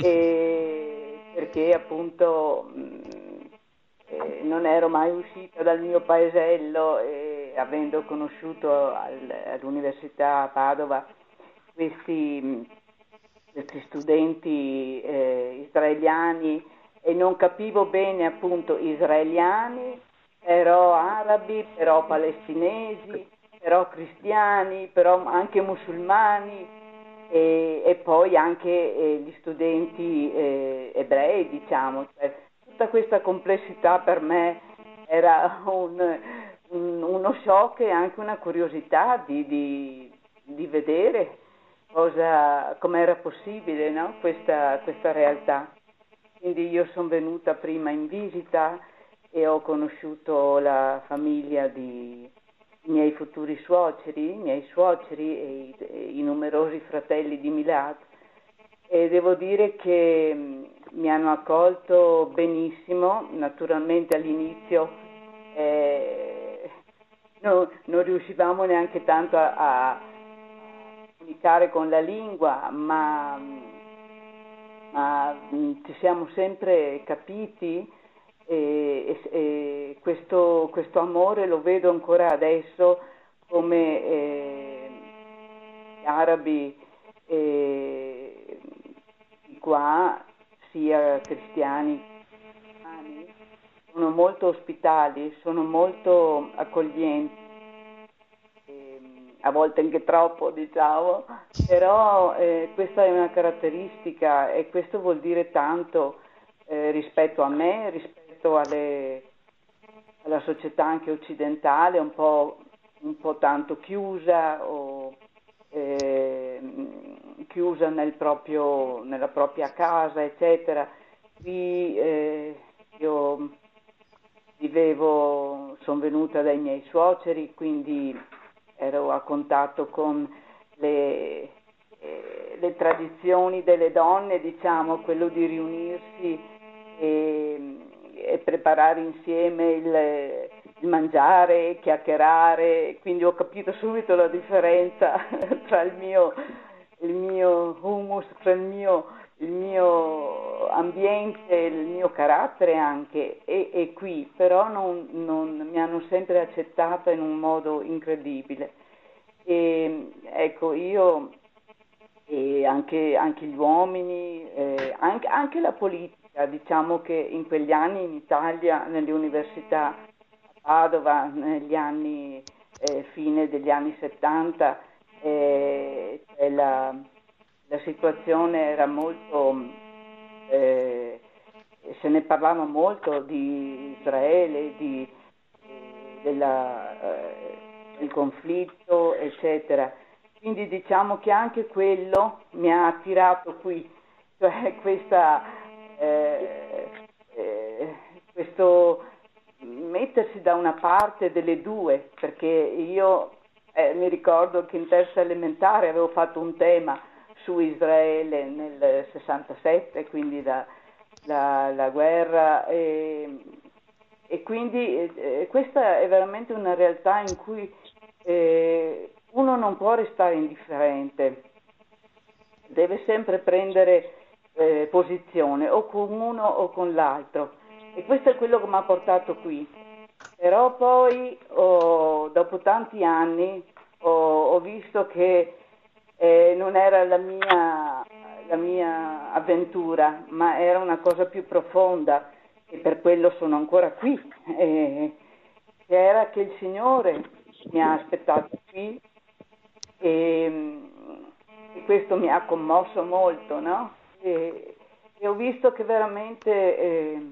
e, perché appunto mh, eh, non ero mai uscita dal mio paesello e avendo conosciuto al, all'università a Padova questi, questi studenti eh, israeliani e non capivo bene appunto israeliani, però arabi, però palestinesi, però cristiani, però anche musulmani e, e poi anche eh, gli studenti eh, ebrei, diciamo. Cioè, tutta questa complessità per me era un, un, uno shock e anche una curiosità di, di, di vedere cosa, com'era possibile no? questa, questa realtà. Quindi io sono venuta prima in visita e ho conosciuto la famiglia di miei futuri suoceri, i miei suoceri e i, e i numerosi fratelli di Milad. E devo dire che mm, mi hanno accolto benissimo, naturalmente all'inizio eh, no, non riuscivamo neanche tanto a, a comunicare con la lingua, ma mm, ma mm, ci siamo sempre capiti e, e, e questo, questo, amore lo vedo ancora adesso come eh, gli arabi eh, qua sia cristiani sono molto ospitali, sono molto accoglienti a volte anche troppo diciamo, però eh, questa è una caratteristica e questo vuol dire tanto eh, rispetto a me, rispetto alle, alla società anche occidentale, un po', un po tanto chiusa o eh, chiusa nel proprio, nella propria casa, eccetera. Qui eh, io vivevo, sono venuta dai miei suoceri, quindi ero a contatto con le, eh, le tradizioni delle donne, diciamo, quello di riunirsi e, e preparare insieme il, il mangiare, chiacchierare, quindi ho capito subito la differenza <laughs> tra il mio, il mio humus, tra il mio, il mio ambiente, il mio carattere anche e, e qui, però non, non, mi hanno sempre accettata in un modo incredibile. E, ecco, io e anche, anche gli uomini, eh, anche, anche la politica, diciamo che in quegli anni in Italia, nelle università a Padova, negli anni, eh, fine degli anni 70, eh, la, la, situazione era molto, eh, se ne parlava molto di Israele, di, della, eh, del conflitto, eccetera. Quindi diciamo che anche quello mi ha attirato qui, cioè <laughs> questa, eh, eh, questo mettersi da una parte delle due, perché io eh, mi ricordo che in terza elementare avevo fatto un tema su Israele nel 67, quindi la, la, la guerra, e, e quindi eh, questa è veramente una realtà in cui eh, uno non può restare indifferente, deve sempre prendere eh, posizione o con uno o con l'altro e questo è quello che mi ha portato qui. Però poi oh, dopo tanti anni ho visto che eh, non era la mia, la mia avventura, ma era una cosa più profonda e per quello sono ancora qui. Eh, era che il Signore mi ha aspettato qui e, e questo mi ha commosso molto, no? E, e ho visto che veramente eh,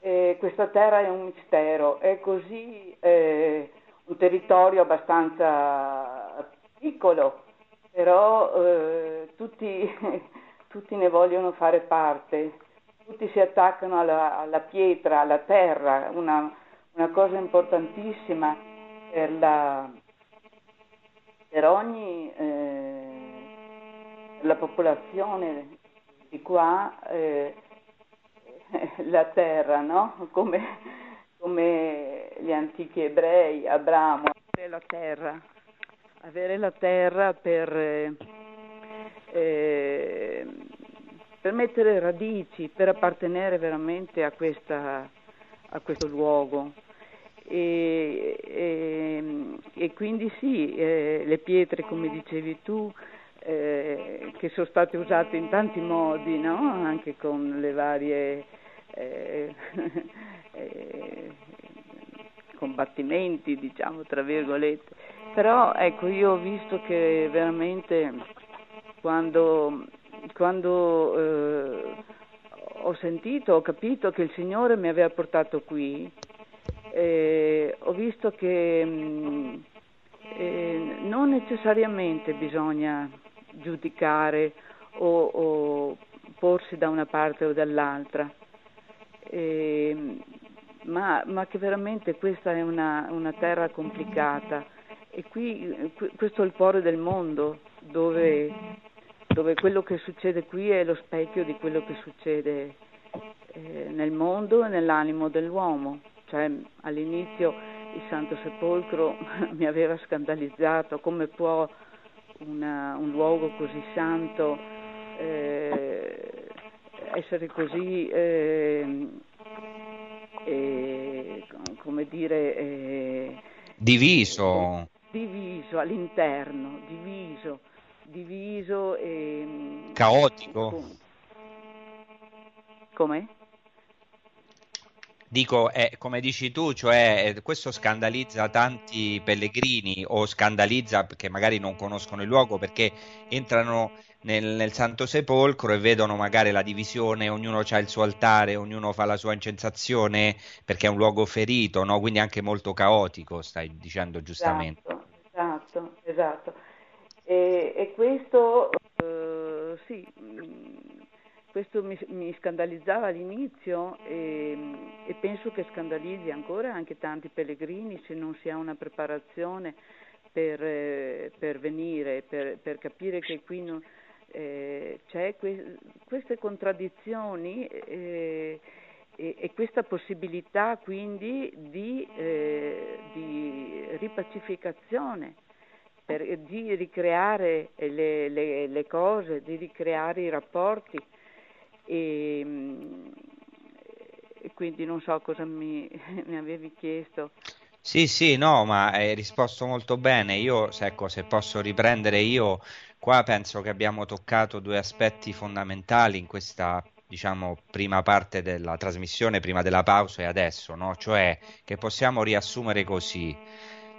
eh, questa terra è un mistero, è così eh, un territorio abbastanza piccolo, però eh, tutti, <laughs> tutti, ne vogliono fare parte, tutti si attaccano alla, alla pietra, alla terra, una, una cosa importantissima per la per ogni eh, la popolazione di qua eh, <laughs> la terra, no? come, come gli antichi ebrei, Abramo, la terra, avere la terra per, eh, eh, per mettere radici, per appartenere veramente a, questa, a questo luogo. E, e, e quindi sì, eh, le pietre come dicevi tu, eh, che sono state usate in tanti modi, no? anche con le varie eh, <laughs> eh, combattimenti, diciamo tra virgolette. Però ecco, io ho visto che veramente quando, quando eh, ho sentito, ho capito che il Signore mi aveva portato qui, eh, ho visto che mh, mm, eh, non necessariamente bisogna giudicare o, o, porsi da una parte o dall'altra, eh, ma, ma, che veramente questa è una, una terra complicata e qui, questo è il cuore del mondo dove, dove, quello che succede qui è lo specchio di quello che succede eh, nel mondo e nell'animo dell'uomo cioè all'inizio il Santo Sepolcro <laughs> mi aveva scandalizzato, come può una, un luogo così santo eh, essere così, eh, eh, come dire, eh, diviso. Diviso all'interno, diviso, diviso e... Caotico. Come? Dico, eh, come dici tu, cioè, eh, questo scandalizza tanti pellegrini o scandalizza perché magari non conoscono il luogo perché entrano nel, nel Santo Sepolcro e vedono magari la divisione, ognuno ha il suo altare, ognuno fa la sua incensazione perché è un luogo ferito, no? quindi anche molto caotico, stai dicendo giustamente. Esatto, esatto. esatto. E, e questo, uh, sì questo mi, mi scandalizzava all'inizio e, e, penso che scandalizzi ancora anche tanti pellegrini se non si ha una preparazione per, eh, per venire, per, per, capire che qui non, eh, c'è que, queste contraddizioni eh, e, e questa possibilità quindi di, eh, di ripacificazione, per, di ricreare le, le, le, cose, di ricreare i rapporti. E, e quindi non so cosa mi, <laughs> mi avevi chiesto. Sì, sì, no, ma hai risposto molto bene. Io, ecco, se posso riprendere io, qua penso che abbiamo toccato due aspetti fondamentali in questa diciamo, prima parte della trasmissione, prima della pausa e adesso, no? Cioè che possiamo riassumere così.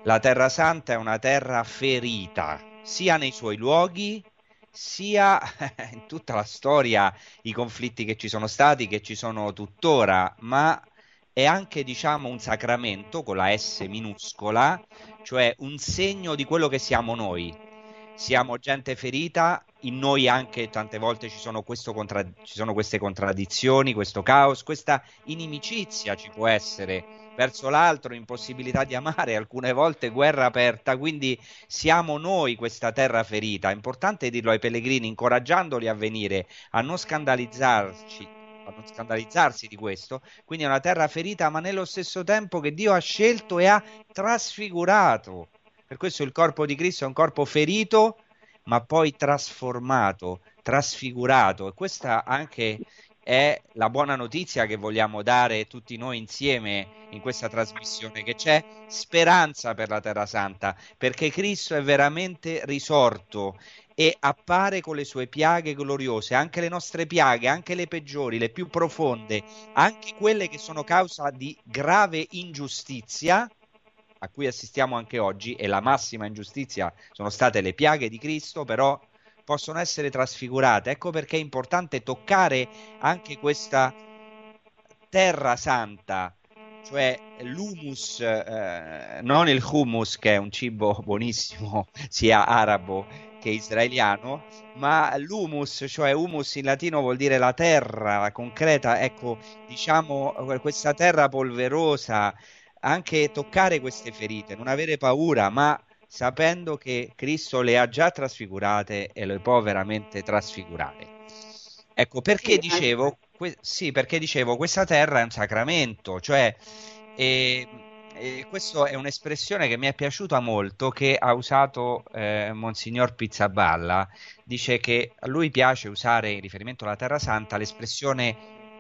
La Terra Santa è una terra ferita, sia nei suoi luoghi, sia <laughs> in tutta la storia, i conflitti che ci sono stati, che ci sono tuttora, ma è anche diciamo un sacramento con la S minuscola, cioè un segno di quello che siamo noi. Siamo gente ferita in noi anche tante volte ci sono, contra- ci sono, queste contraddizioni, questo caos, questa inimicizia ci può essere verso l'altro, impossibilità di amare, alcune volte guerra aperta, quindi siamo noi questa terra ferita. È importante dirlo ai pellegrini, incoraggiandoli a venire, a non scandalizzarci, a non scandalizzarsi di questo. Quindi è una terra ferita, ma nello stesso tempo che Dio ha scelto e ha trasfigurato. Per questo il corpo di Cristo è un corpo ferito, ma poi trasformato, trasfigurato. E questa anche è la buona notizia che vogliamo dare tutti noi insieme in questa trasmissione, che c'è speranza per la Terra Santa, perché Cristo è veramente risorto e appare con le sue piaghe gloriose, anche le nostre piaghe, anche le peggiori, le più profonde, anche quelle che sono causa di grave ingiustizia, a cui assistiamo anche oggi e la massima ingiustizia sono state le piaghe di Cristo, però possono essere trasfigurate. Ecco perché è importante toccare anche questa terra santa, cioè l'humus, eh, non il hummus che è un cibo buonissimo <laughs> sia arabo che israeliano, ma l'humus, cioè humus in latino vuol dire la terra, la concreta, ecco, diciamo questa terra polverosa, anche toccare queste ferite, non avere paura, ma sapendo che Cristo le ha già trasfigurate e le può veramente trasfigurare. Ecco, perché sì, dicevo, que- sì, perché dicevo, questa terra è un sacramento, cioè, e, e questa è un'espressione che mi è piaciuta molto, che ha usato eh, Monsignor Pizzaballa, dice che a lui piace usare in riferimento alla Terra Santa l'espressione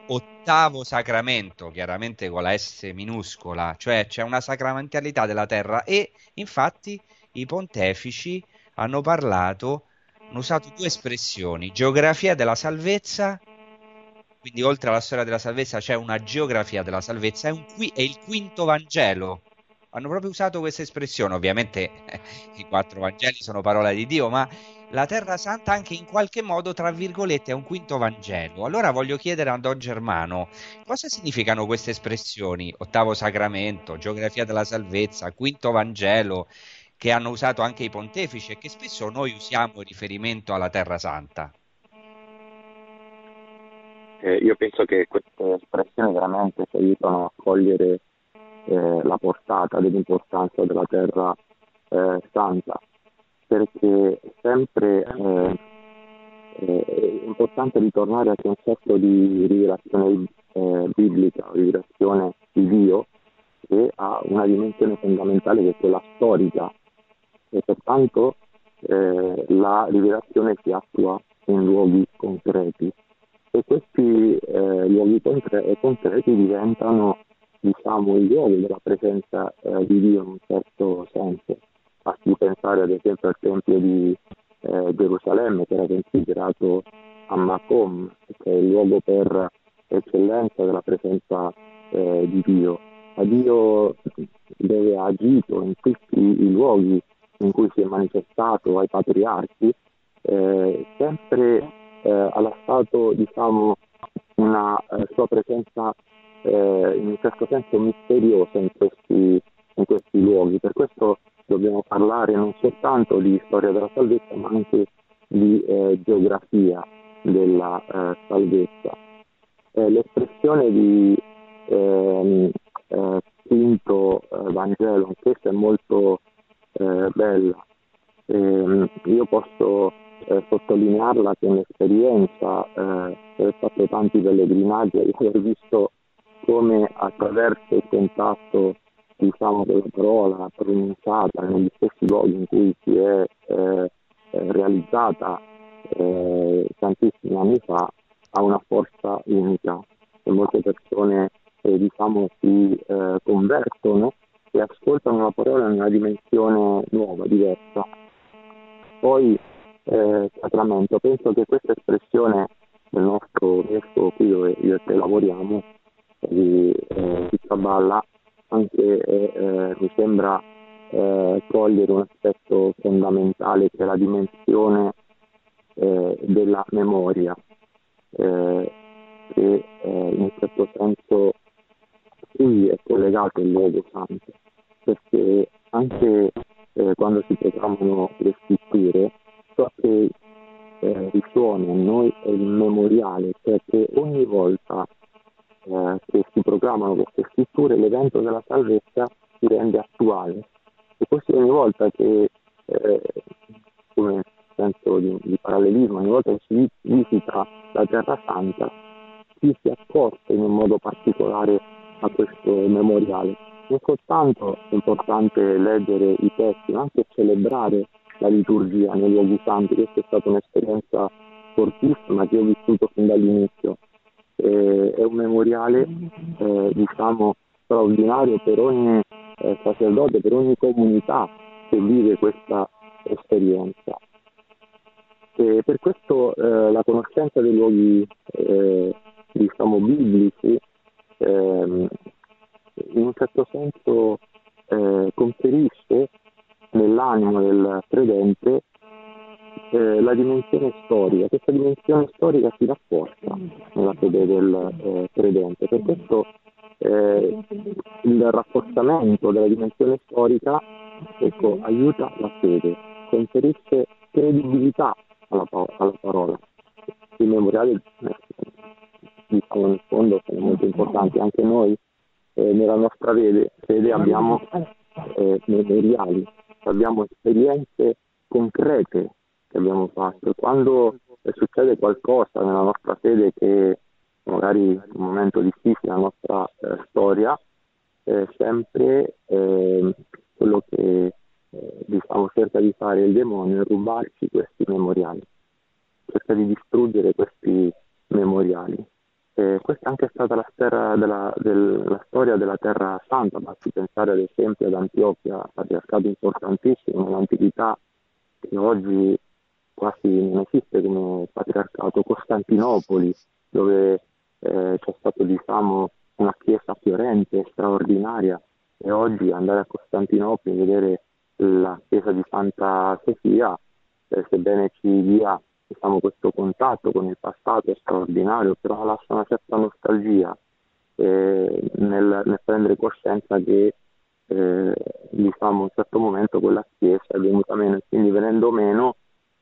ottavo sacramento, chiaramente con la S minuscola, cioè c'è una sacramentalità della terra e infatti i pontefici hanno parlato, hanno usato due espressioni, geografia della salvezza, quindi oltre alla storia della salvezza c'è una geografia della salvezza, è, qui- è il quinto Vangelo. Hanno proprio usato questa espressione, ovviamente eh, i quattro Vangeli sono parola di Dio, ma la Terra Santa anche in qualche modo, tra virgolette, è un quinto Vangelo. Allora voglio chiedere a Don Germano, cosa significano queste espressioni? Ottavo Sacramento, Geografia della Salvezza, quinto Vangelo, che hanno usato anche i pontefici e che spesso noi usiamo in riferimento alla Terra Santa? Eh, io penso che queste espressioni veramente ci aiutano a cogliere eh, la portata dell'importanza della Terra eh, Santa perché sempre eh, eh, è importante ritornare al concetto di rivelazione eh, biblica, rivelazione di Dio, che ha una dimensione fondamentale che è quella storica e pertanto eh, la rivelazione si attua in luoghi concreti e questi eh, luoghi concre- concreti diventano diciamo il luogo della presenza eh, di Dio in un certo senso Basti pensare ad esempio al Tempio di eh, Gerusalemme che era considerato a Macom, che è il luogo per eccellenza della presenza eh, di Dio. Ma Dio dove ha agito in tutti i luoghi in cui si è manifestato ai patriarchi, eh, sempre eh, ha lasciato diciamo, una eh, sua presenza eh, in un certo senso misteriosa in questi, in questi luoghi. Per questo dobbiamo parlare non soltanto di storia della salvezza, ma anche di eh, geografia della eh, salvezza. Eh, l'espressione di ehm, eh, quinto Vangelo, questa è molto eh, bella. Ehm, io posso sottolinearla che un'esperienza, eh, ho fatto tanti pellegrinaggi <laughs> e ho visto come attraverso il contatto diciamo, della parola pronunciata negli stessi luoghi in cui si è eh, eh realizzata eh, tantissimi anni fa ha una forza unica e molte persone eh, diciamo, si eh, convertono e ascoltano la parola in una dimensione nuova, diversa. Poi eh, penso che questa espressione del nostro vescovo qui dove io e te lavoriamo, di, eh, di Caballa, anche eh, mi sembra eh, cogliere un aspetto fondamentale che è la dimensione eh, della memoria, eh, che eh, in un certo senso qui è collegato il luogo santo, perché anche eh, quando si proclamano le scritture, ciò che eh, risuona a noi è il memoriale, cioè che ogni volta eh, che si proclamano queste scritture l'evento della salvezza si rende attuale e così ogni volta che, eh, come senso di, di, parallelismo, ogni volta che si visita la Terra Santa ci si accorge in un modo particolare a questo memoriale. Non soltanto è importante leggere i testi, ma anche celebrare la liturgia nei luoghi santi. Questa è stata un'esperienza fortissima che ho vissuto fin dall'inizio. Eh, è un memoriale, eh, diciamo, straordinario per ogni eh, sacerdote, per ogni comunità che vive questa esperienza. E per questo eh, la conoscenza dei luoghi, eh, diciamo, biblici ehm, in un certo senso eh, conferisce nell'animo del credente eh, la dimensione storica. Questa dimensione storica si rafforza nella fede del eh, credente. Per questo eh, il rafforzamento della dimensione storica ecco, aiuta la fede, conferisce credibilità alla, alla parola. I memoriali eh, diciamo nel fondo sono molto importanti. Anche noi eh, nella nostra fede, fede abbiamo eh, memoriali, abbiamo esperienze concrete che abbiamo fatto. Quando eh, succede qualcosa nella nostra fede che magari è un momento difficile nella nostra eh, storia, è sempre eh, quello che eh, diciamo, cerca di fare il demonio è rubarci questi memoriali, cerca di distruggere questi memoriali. Eh, questa è anche stata la, della, del, la, storia della Terra Santa, basti pensare ad esempio ad Antiochia, patriarcato importantissimo nell'antichità che oggi quasi non esiste come patriarcato, Costantinopoli, dove eh, c'è stata diciamo, una chiesa fiorente, straordinaria, e oggi andare a Costantinopoli e vedere la chiesa di Santa Sofia, eh, sebbene ci dia diciamo, questo contatto con il passato è straordinario, però lascia una certa nostalgia eh, nel, nel, prendere coscienza che eh, diciamo, a un certo momento quella chiesa è venuta meno e quindi venendo meno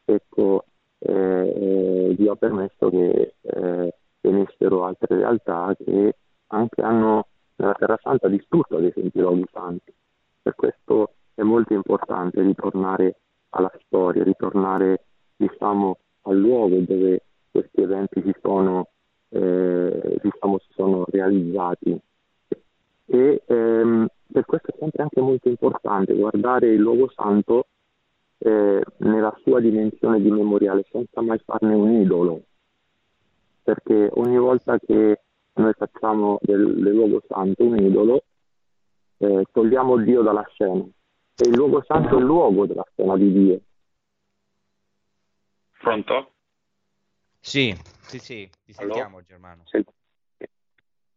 ecco, eh, Dio ha permesso che eh, venissero altre realtà che anche hanno nella Terra Santa distrutto ad esempio i luoghi santi. Per questo è molto importante ritornare alla storia, ritornare diciamo, al luogo dove questi eventi si sono, eh, diciamo, si sono realizzati. E ehm, per questo è sempre anche molto importante guardare il luogo santo eh, nella sua dimensione di memoriale, senza mai farne un idolo, perché ogni volta che noi facciamo del, del luogo santo un idolo, eh, togliamo Dio dalla scena. E il luogo santo è il luogo della scena di Dio. Pronto? Sì, sì, sì, ti sentiamo allora? Germano. Sì.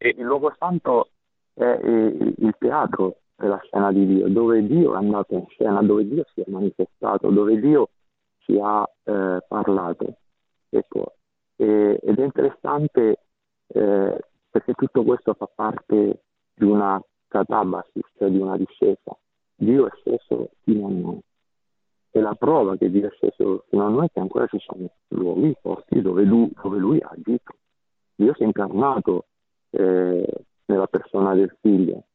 E il luogo santo è il teatro della scena di Dio, dove Dio è andato in scena, dove Dio si è manifestato, dove Dio ci ha eh, parlato. Ecco, e, ed è interessante eh, perché tutto questo fa parte di una catabasis, cioè di una discesa. Dio è sceso fino a noi. E la prova che Dio è sceso fino a noi è che ancora ci sono luoghi, posti dove lui, dove lui ha agito. Dio si è incarnato eh, nella persona del figlio.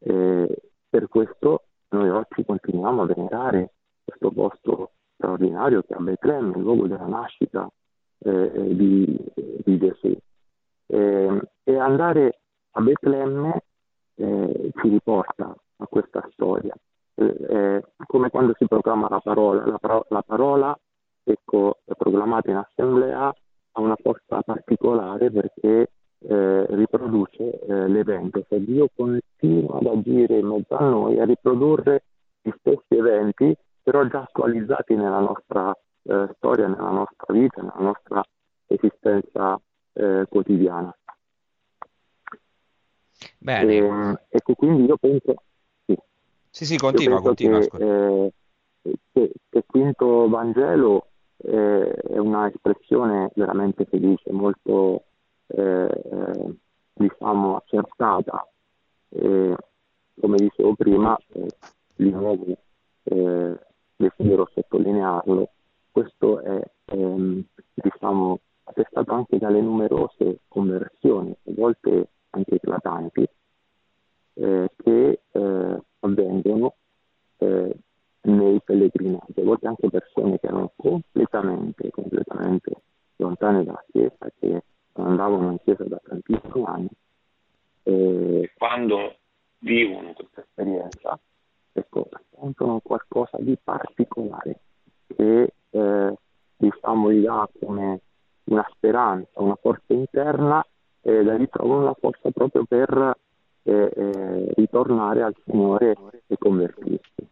Eh, per questo noi oggi continuiamo a venerare questo posto straordinario che è a Betlemme, il luogo della nascita eh, di, di, Gesù. Eh, e andare a Betlemme eh, ci riporta a questa storia. Eh, come quando si proclama la parola, la, pro- la parola ecco, proclamata in assemblea ha una forza particolare perché eh, riproduce eh, l'evento, cioè Dio continua ad agire in mezzo a noi, a riprodurre gli stessi eventi, però già attualizzati nella nostra eh, storia, nella nostra vita, nella nostra esistenza eh, quotidiana. Bene. E, ehm, ecco, quindi io penso... Sì, sì, continua, continua. Che, eh, che, che quinto Vangelo eh, è una espressione veramente felice, molto eh, diciamo accertata. come dicevo prima, eh, di nuovo eh, desidero sottolinearlo, questo è ehm, diciamo, attestato anche dalle numerose conversioni, a volte anche eclatanti, eh, che eh, avvengono eh, nei pellegrinaggi, a volte anche persone che erano completamente, completamente lontane dalla Chiesa, che andavano in Chiesa da tantissimi anni, e quando vivono questa esperienza, ecco, sentono qualcosa di particolare che eh, diciamo gli dà come una speranza, una forza interna e da lì trovano la forza proprio per eh, eh, ritornare al Signore e convertirsi.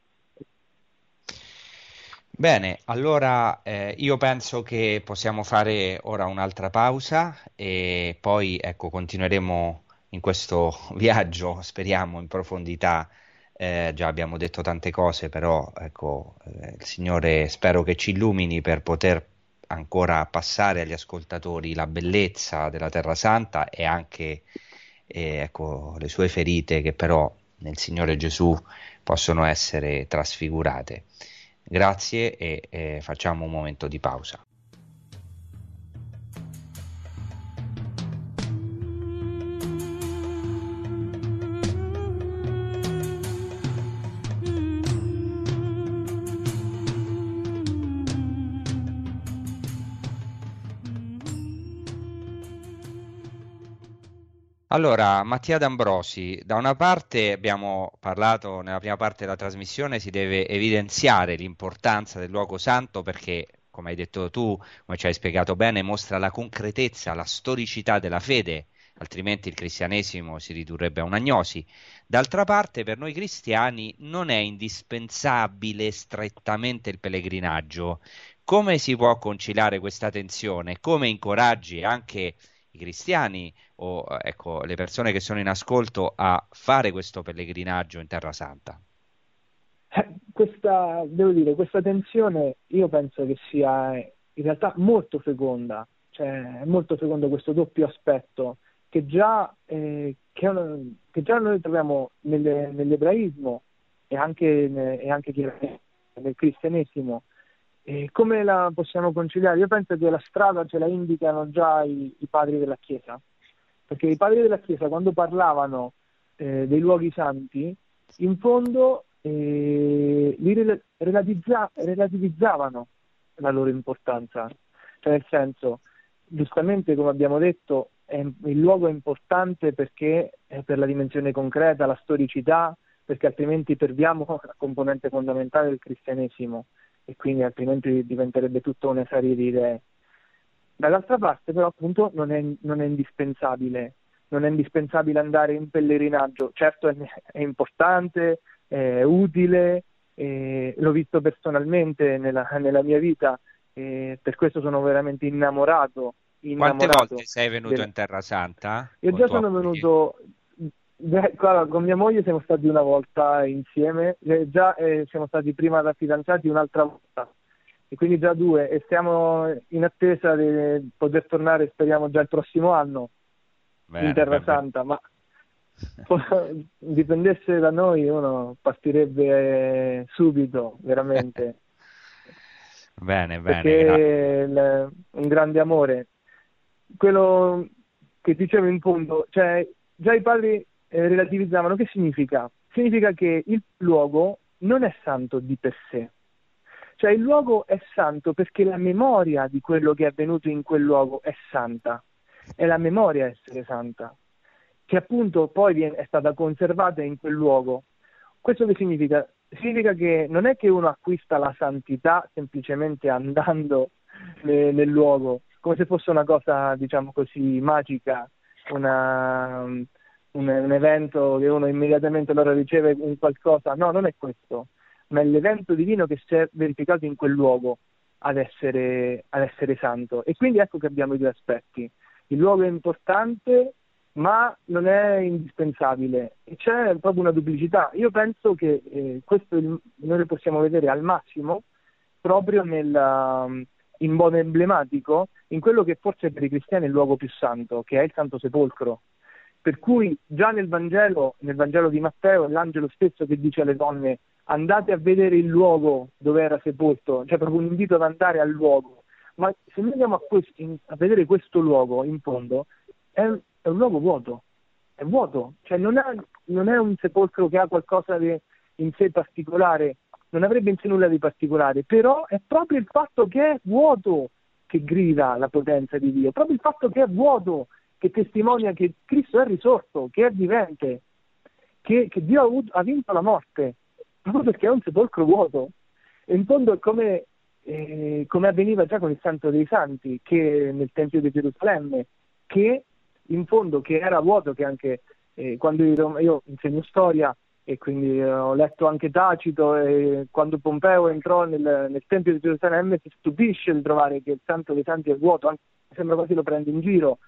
Bene, allora eh, io penso che possiamo fare ora un'altra pausa e poi ecco, continueremo in questo <laughs> viaggio, speriamo, in profondità. Eh, già abbiamo detto tante cose, però ecco, eh, il Signore spero che ci illumini per poter ancora passare agli ascoltatori la bellezza della Terra Santa e anche eh, ecco, le sue ferite che però nel Signore Gesù possono essere trasfigurate. Grazie e eh, facciamo un momento di pausa. Allora, Mattia D'Ambrosi, da una parte abbiamo parlato nella prima parte della trasmissione, si deve evidenziare l'importanza del luogo santo perché, come hai detto tu, come ci hai spiegato bene, mostra la concretezza, la storicità della fede, altrimenti il cristianesimo si ridurrebbe a un'agnosi. D'altra parte, per noi cristiani non è indispensabile strettamente il pellegrinaggio. Come si può conciliare questa tensione? Come incoraggi anche i cristiani o ecco, le persone che sono in ascolto a fare questo pellegrinaggio in Terra Santa? Eh, questa, devo dire, questa tensione io penso che sia in realtà molto feconda, cioè è molto fecondo questo doppio aspetto che già, eh, che, che già noi troviamo nelle, nell'ebraismo e anche, e anche nel cristianesimo e come la possiamo conciliare? Io penso che la strada ce la indicano già i, i padri della Chiesa, perché i padri della Chiesa quando parlavano eh, dei luoghi santi, in fondo eh, li relativizza- relativizzavano la loro importanza, cioè nel senso, giustamente come abbiamo detto, è, il luogo è importante perché è per la dimensione concreta, la storicità, perché altrimenti perdiamo <laughs> la componente fondamentale del cristianesimo e quindi altrimenti diventerebbe tutta una serie di idee. Dall'altra parte però appunto non è, non è indispensabile, non è indispensabile andare in pellegrinaggio, certo è, è importante, è utile, eh, l'ho visto personalmente nella, nella mia vita, eh, per questo sono veramente innamorato. innamorato Quante volte sei venuto del... in Terra Santa? Io già sono venuto Beh, con mia moglie siamo stati una volta insieme, eh, già eh, siamo stati prima da fidanzati un'altra volta, e quindi già due, e stiamo in attesa di poter tornare, speriamo già il prossimo anno, bene, in Terra bene. Santa, ma <laughs> <laughs> dipendesse da noi uno partirebbe subito, veramente. <laughs> bene, bene. Perché il, un grande amore. Quello che dicevo in fondo, cioè già i padri eh, relativizzavano. Che significa? Significa che il luogo non è santo di per sé. Cioè il luogo è santo perché la memoria di quello che è avvenuto in quel luogo è santa. È la memoria essere santa. che appunto poi è stata conservata in quel luogo. Questo che significa? Significa che non è che uno acquista la santità semplicemente andando ne, nel luogo, come se fosse una cosa, diciamo così, magica, una, un, un, evento che uno immediatamente allora riceve un qualcosa. No, non è questo, ma è l'evento divino che si è verificato in quel luogo ad essere, ad essere santo. E quindi ecco che abbiamo i due aspetti. Il luogo è importante ma non è indispensabile e c'è proprio una duplicità. Io penso che eh, questo il, noi lo possiamo vedere al massimo proprio nel, um, in modo emblematico in quello che forse per i cristiani è il luogo più santo, che è il Santo Sepolcro. Per cui già nel Vangelo, nel Vangelo di Matteo, è l'angelo stesso che dice alle donne andate a vedere il luogo dove era sepolto, cioè proprio un invito ad andare al luogo. Ma se noi andiamo a, questo, a vedere questo luogo in fondo, è, è un luogo vuoto, è vuoto, cioè non, ha, non è un sepolcro che ha qualcosa di in sé particolare, non avrebbe in sé nulla di particolare, però è proprio il fatto che è vuoto che grida la potenza di Dio, proprio il fatto che è vuoto che testimonia che Cristo è risorto, che è vivente, che, che Dio ha, avuto, ha, vinto la morte, proprio perché è un sepolcro vuoto. E in fondo è come, eh, come avveniva già con il Santo dei Santi, che nel Tempio di Gerusalemme, che in fondo che era vuoto, che anche eh, quando io, io, insegno storia e quindi eh, ho letto anche Tacito e quando Pompeo entrò nel, nel Tempio di Gerusalemme si stupisce di trovare che il Santo dei Santi è vuoto, anche, sembra quasi lo prende in giro,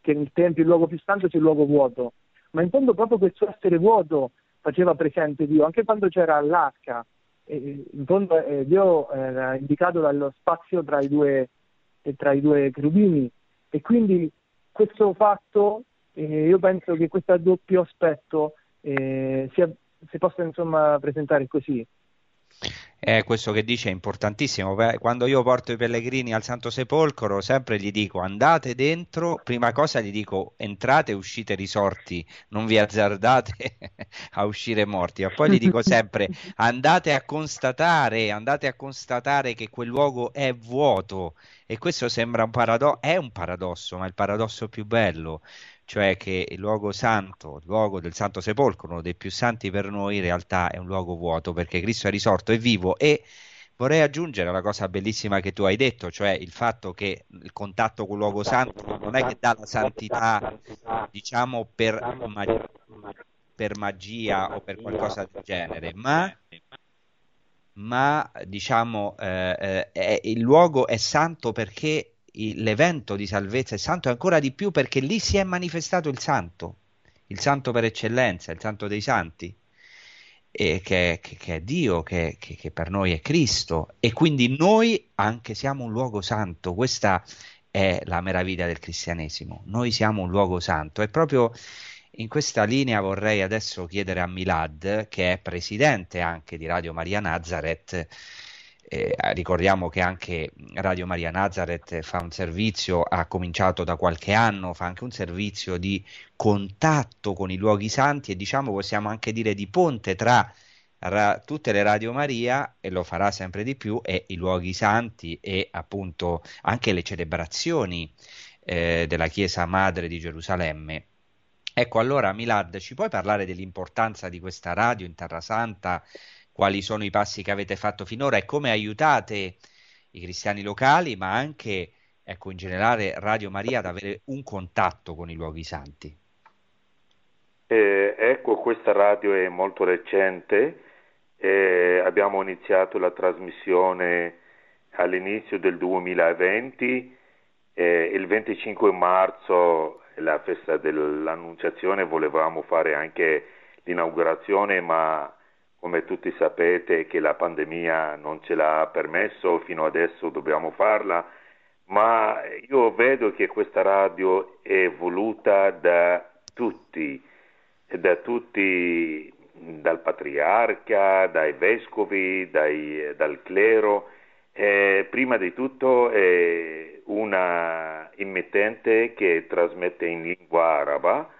che nel Tempio il luogo più santo c'è il luogo vuoto, ma in fondo proprio questo essere vuoto faceva presente Dio, anche quando c'era l'arca, eh, in fondo eh, Dio era indicato dallo spazio tra i due, tra i due cherubini. E quindi questo fatto, eh, io penso che questo doppio aspetto eh, sia, si possa insomma presentare così. Eh, questo che dice è importantissimo. Quando io porto i pellegrini al Santo Sepolcro, sempre gli dico andate dentro, prima cosa gli dico entrate e uscite risorti, non vi azzardate <laughs> a uscire morti. Ma poi gli dico sempre andate a constatare, andate a constatare che quel luogo è vuoto e questo sembra un paradosso, è un paradosso, ma il paradosso più bello, cioè che il luogo santo, il luogo del Santo Sepolcro, uno dei più santi per noi, in realtà è un luogo vuoto perché Cristo è risorto, è vivo. E vorrei aggiungere una cosa bellissima che tu hai detto, cioè il fatto che il contatto con il luogo santo non è che dà la santità, diciamo, per, per magia o per qualcosa del genere, ma ma diciamo eh, eh, il luogo è santo perché l'evento di salvezza è santo e ancora di più perché lì si è manifestato il santo, il santo per eccellenza, il santo dei santi, che, che, che, è Dio, che, che, per noi è Cristo e quindi noi anche siamo un luogo santo, questa è la meraviglia del cristianesimo, noi siamo un luogo santo, è proprio in questa linea vorrei adesso chiedere a Milad, che è presidente anche di Radio Maria Nazareth, eh, ricordiamo che anche Radio Maria Nazareth fa un servizio, ha cominciato da qualche anno, fa anche un servizio di contatto con i luoghi santi e diciamo possiamo anche dire di ponte tra ra- tutte le Radio Maria e lo farà sempre di più e i luoghi santi e appunto anche le celebrazioni eh, della Chiesa Madre di Gerusalemme Ecco, allora Milad, ci puoi parlare dell'importanza di questa radio in Terra Santa? Quali sono i passi che avete fatto finora e come aiutate i cristiani locali, ma anche, ecco, in generale Radio Maria ad avere un contatto con i luoghi santi? Eh, ecco, questa radio è molto recente, eh, abbiamo iniziato la trasmissione all'inizio del 2020, eh, il 25 marzo la festa dell'Annunciazione volevamo fare anche l'inaugurazione, ma come tutti sapete che la pandemia non ce l'ha permesso, fino adesso dobbiamo farla, ma io vedo che questa radio è voluta da tutti, da tutti, dal patriarca, dai vescovi, dai, dal clero, eh, prima di tutto è una emittente che trasmette in lingua araba,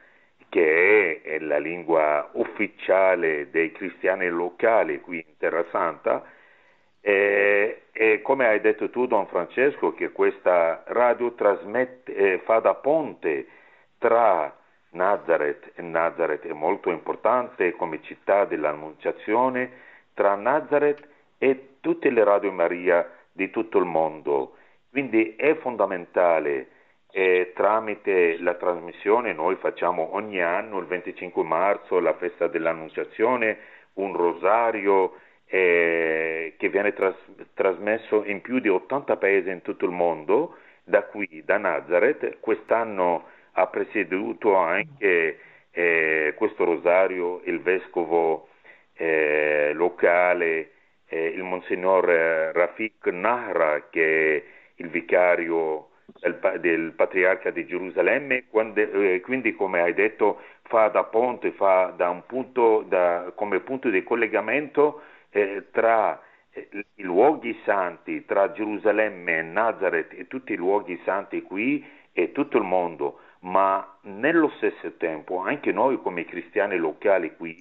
che è, la lingua ufficiale dei cristiani locali qui in Terra Santa, e, e, come hai detto tu, Don Francesco, che questa radio eh, fa da ponte tra Nazareth e Nazareth è molto importante come città dell'Annunciazione tra Nazareth e tutte le Radio Maria di tutto il mondo. Quindi è fondamentale eh, tramite la trasmissione noi facciamo ogni anno il 25 marzo la festa dell'Annunciazione un rosario eh, che viene tras- trasmesso in più di 80 paesi in tutto il mondo, da qui, da Nazareth. Quest'anno ha presieduto anche eh, questo rosario il vescovo eh, locale, eh, il Monsignor eh, Rafik Nahra, che è il vicario del, del Patriarca di Gerusalemme, quando, eh, quindi come hai detto fa da ponte, fa da un punto, da, come punto di collegamento eh, tra eh, i luoghi santi, tra Gerusalemme, Nazareth e tutti i luoghi santi qui e tutto il mondo, ma nello stesso tempo anche noi come cristiani locali qui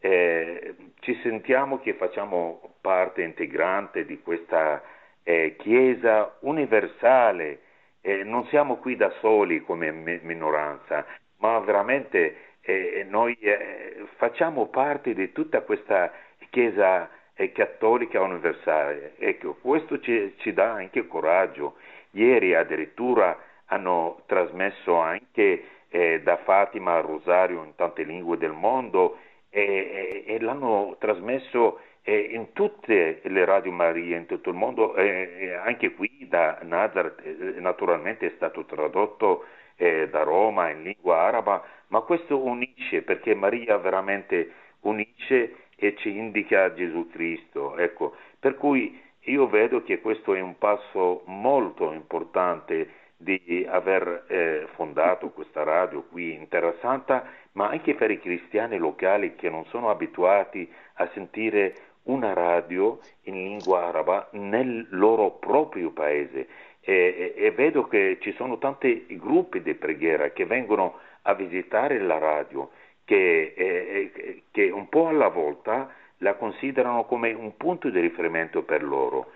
eh, ci sentiamo che facciamo parte integrante di questa eh, Chiesa universale, eh, non siamo qui da soli come minoranza, ma veramente eh, noi eh, facciamo parte di tutta questa Chiesa eh, cattolica universale. Ecco, questo ci, ci, dà anche coraggio. Ieri addirittura hanno trasmesso anche eh, da Fatima al Rosario in tante lingue del mondo e, e, e l'hanno trasmesso eh, in tutte le radio Maria in tutto il mondo, eh, anche qui da Nazareth eh, naturalmente è stato tradotto eh, da Roma in lingua araba, ma questo unisce perché Maria veramente unisce e ci indica Gesù Cristo. Ecco, per cui io vedo che questo è un passo molto importante di aver eh, fondato questa radio qui in Terra Santa, ma anche per i cristiani locali che non sono abituati a sentire una radio in lingua araba nel loro proprio paese e, e, e vedo che ci sono tanti gruppi di preghiera che vengono a visitare la radio che, eh, che, un po' alla volta la considerano come un punto di riferimento per loro.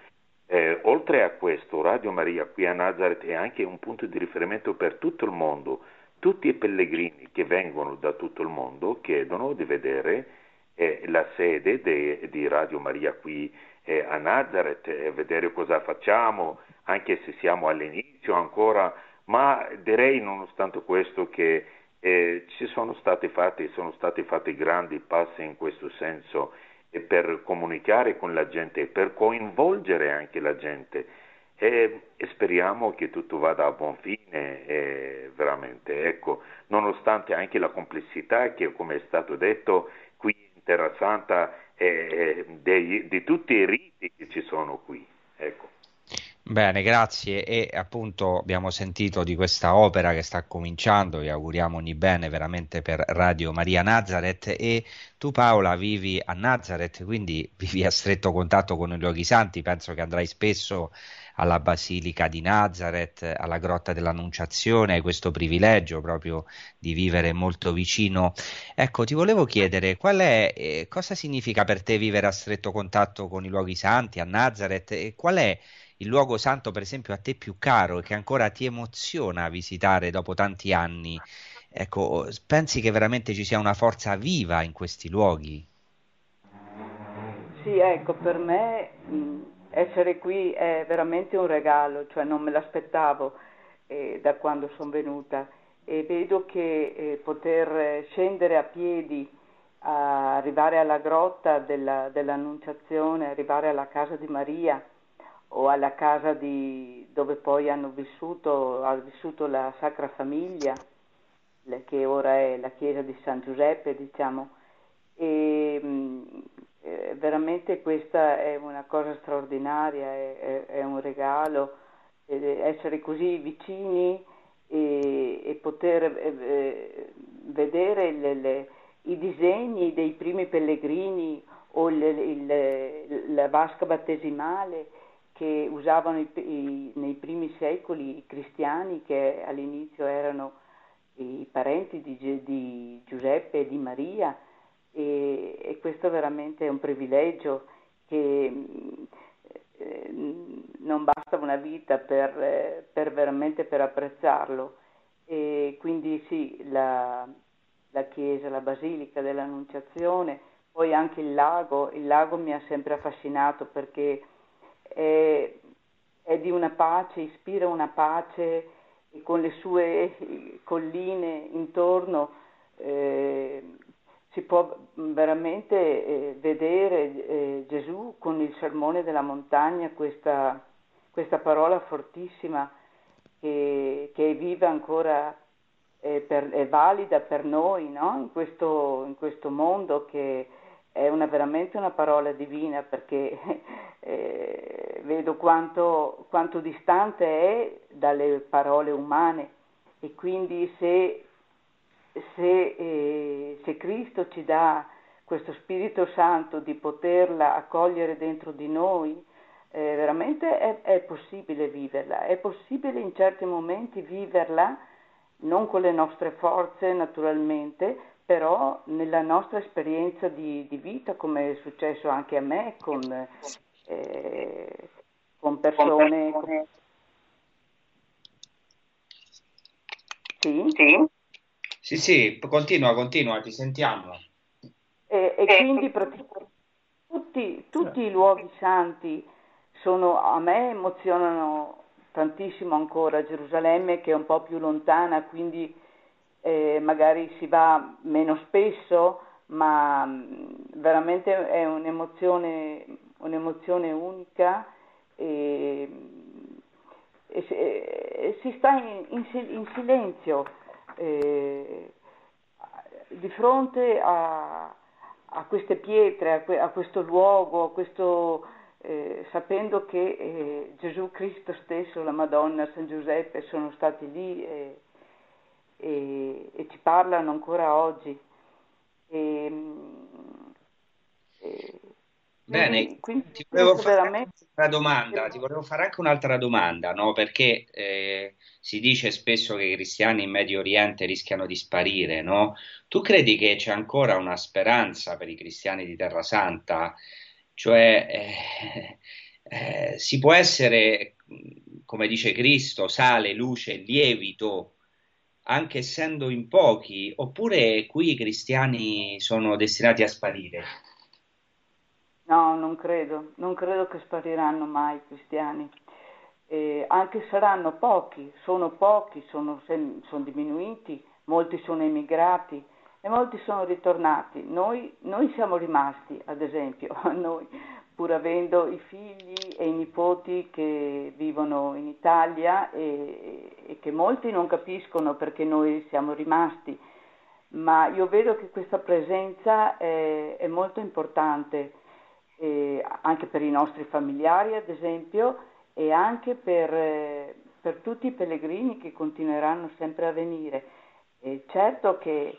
Eh, oltre a questo, Radio Maria qui a Nazareth è anche un punto di riferimento per tutto il mondo. Tutti i pellegrini che vengono da tutto il mondo chiedono di vedere eh, la sede de, di Radio Maria qui eh, a Nazareth e vedere cosa facciamo, anche se siamo all'inizio ancora, ma direi nonostante questo che eh, ci sono stati fatti, sono stati fatti grandi passi in questo senso eh, per comunicare con la gente, per coinvolgere anche la gente e speriamo che tutto vada a buon fine, eh, veramente. Ecco, nonostante anche la complessità che, come è stato detto, Terra Santa e dei, di tutti i riti che ci sono qui. Ecco. Bene, grazie. E appunto abbiamo sentito di questa opera che sta cominciando, vi auguriamo ogni bene veramente per Radio Maria Nazareth e tu Paola vivi a Nazareth, quindi vivi a stretto contatto con i luoghi santi, penso che andrai spesso alla Basilica di Nazareth, alla Grotta dell'Annunciazione, questo privilegio proprio di vivere molto vicino. Ecco, ti volevo chiedere qual è, eh, cosa significa per te vivere a stretto contatto con i luoghi santi a Nazareth e qual è il luogo santo, per esempio, a te più caro e che ancora ti emoziona visitare dopo tanti anni? Ecco, pensi che veramente ci sia una forza viva in questi luoghi? Sì, ecco, per me essere qui è veramente un regalo, cioè non me l'aspettavo eh, da quando sono venuta. E vedo che eh, poter scendere a piedi, a arrivare alla grotta della, dell'Annunciazione, arrivare alla casa di Maria o alla casa di, dove poi hanno vissuto, ha vissuto la Sacra Famiglia, che ora è la chiesa di San Giuseppe, diciamo, e eh, veramente questa è una cosa straordinaria, è, è, è un regalo, essere così vicini e, e poter eh, eh, vedere le, le, i disegni dei primi pellegrini o le, il, la vasca battesimale che usavano i, i, nei primi secoli i cristiani che all'inizio erano i parenti di, di Giuseppe e di Maria e, e questo veramente è un privilegio che eh, non basta una vita per, per veramente per apprezzarlo. e quindi sì, la, la chiesa, la basilica dell'Annunciazione, poi anche il lago, il lago mi ha sempre affascinato perché è, è di una pace, ispira una pace con le sue colline intorno eh, si può veramente eh, vedere eh, Gesù con il sermone della montagna, questa, questa parola fortissima che, che, è viva ancora, è, per, valida per noi no? in, questo, in, questo, mondo che è una, veramente una parola divina perché <laughs> eh, vedo quanto, quanto distante è dalle parole umane e quindi se se, eh, se Cristo ci dà questo Spirito Santo di poterla accogliere dentro di noi, eh, veramente è, è, possibile viverla, è possibile in certi momenti viverla, non con le nostre forze naturalmente, però nella nostra esperienza di, di vita, come è successo anche a me, con, eh, con persone... Con... Sì? sì? Sì, sì, continua, continua, ti sentiamo. E, e quindi tutti, tutti i luoghi santi sono, a me emozionano tantissimo ancora. Gerusalemme che è un po' più lontana, quindi eh, magari si va meno spesso, ma veramente è un'emozione, un'emozione unica e, e, e si sta in, in, in silenzio eh, di fronte a, a, queste pietre, a, que, a, questo luogo, a questo, eh, sapendo che eh, Gesù Cristo stesso, la Madonna, San Giuseppe sono stati lì e, e, e ci parlano ancora oggi. E, Bene, quindi, ti volevo fare veramente... una domanda, ti volevo fare anche un'altra domanda, no? perché eh, si dice spesso che i cristiani in Medio Oriente rischiano di sparire, no? Tu credi che c'è ancora una speranza per i cristiani di Terra Santa? Cioè, eh, eh, si può essere, come dice Cristo, sale, luce, lievito, anche essendo in pochi, oppure qui i cristiani sono destinati a sparire? No, non credo, non credo che spariranno mai i cristiani. Eh, anche saranno pochi, sono pochi, sono, sono, diminuiti, molti sono emigrati e molti sono ritornati. Noi, noi siamo rimasti, ad esempio, <laughs> noi, pur avendo i figli e i nipoti che vivono in Italia e, e che molti non capiscono perché noi siamo rimasti, ma io vedo che questa presenza è, è molto importante eh, anche per i nostri familiari ad esempio e anche per, eh, per tutti i pellegrini che continueranno sempre a venire. E certo che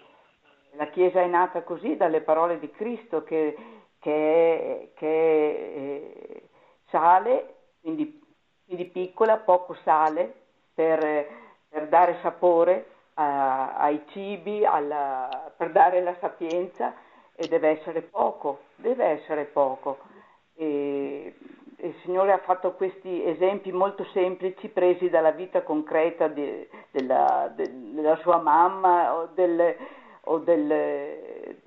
la Chiesa è nata così dalle parole di Cristo che, che, che eh, sale, quindi, quindi, piccola, poco sale, per, per dare sapore a, ai cibi, alla, per dare la sapienza e deve essere poco, deve essere poco. E, il Signore ha fatto questi esempi molto semplici presi dalla vita concreta di, della, de, della, sua mamma o, del, o del,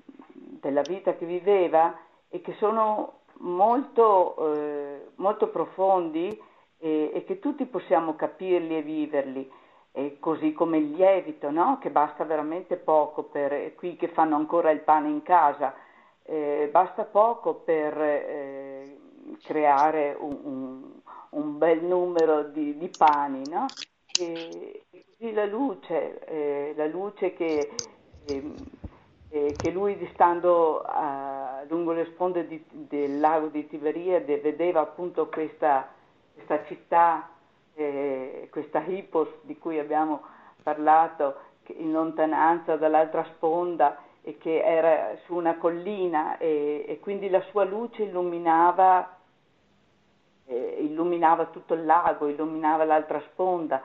della vita che viveva e che sono molto, eh, molto profondi e, e, che tutti possiamo capirli e viverli. E così come il lievito, no? che basta veramente poco per qui che fanno ancora il pane in casa, eh, basta poco per eh, creare un, un, un, bel numero di, di pani, no? e, così la luce, eh, la luce che, ehm, eh, che lui stando a, lungo le sponde di, del lago di Tiberiade vedeva appunto questa, questa città eh, questa Hippos di cui abbiamo parlato in lontananza dall'altra sponda che era su una collina e, e quindi la sua luce illuminava, eh, illuminava tutto il lago, illuminava l'altra sponda.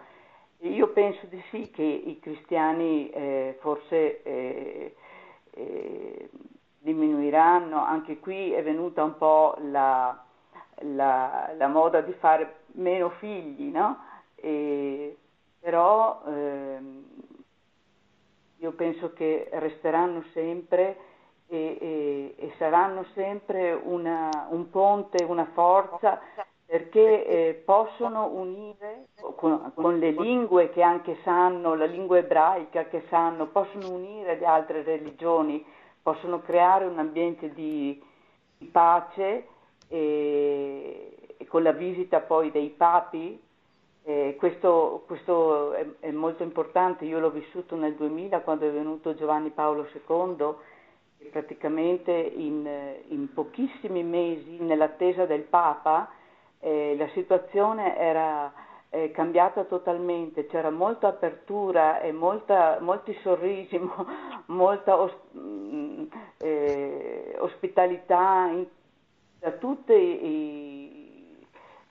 E io penso di sì che i cristiani eh, forse eh, eh, diminuiranno, anche qui è venuta un po' la, la, la moda di fare meno figli, no? E, però eh, io penso che resteranno sempre e, e, e saranno sempre una, un ponte, una forza perché eh, possono unire con, con, le lingue che anche sanno, la lingua ebraica che sanno, possono unire le altre religioni, possono creare un ambiente di, di pace e, e, con la visita poi dei papi. Eh, questo, questo è, è, molto importante, io l'ho vissuto nel 2000 quando è venuto Giovanni Paolo II e praticamente in, in pochissimi mesi nell'attesa del Papa eh, la situazione era eh, cambiata totalmente, c'era molta apertura e molta, molti sorrisi, <laughs> mo, molta os, mh, mm, eh, ospitalità in, da tutti i,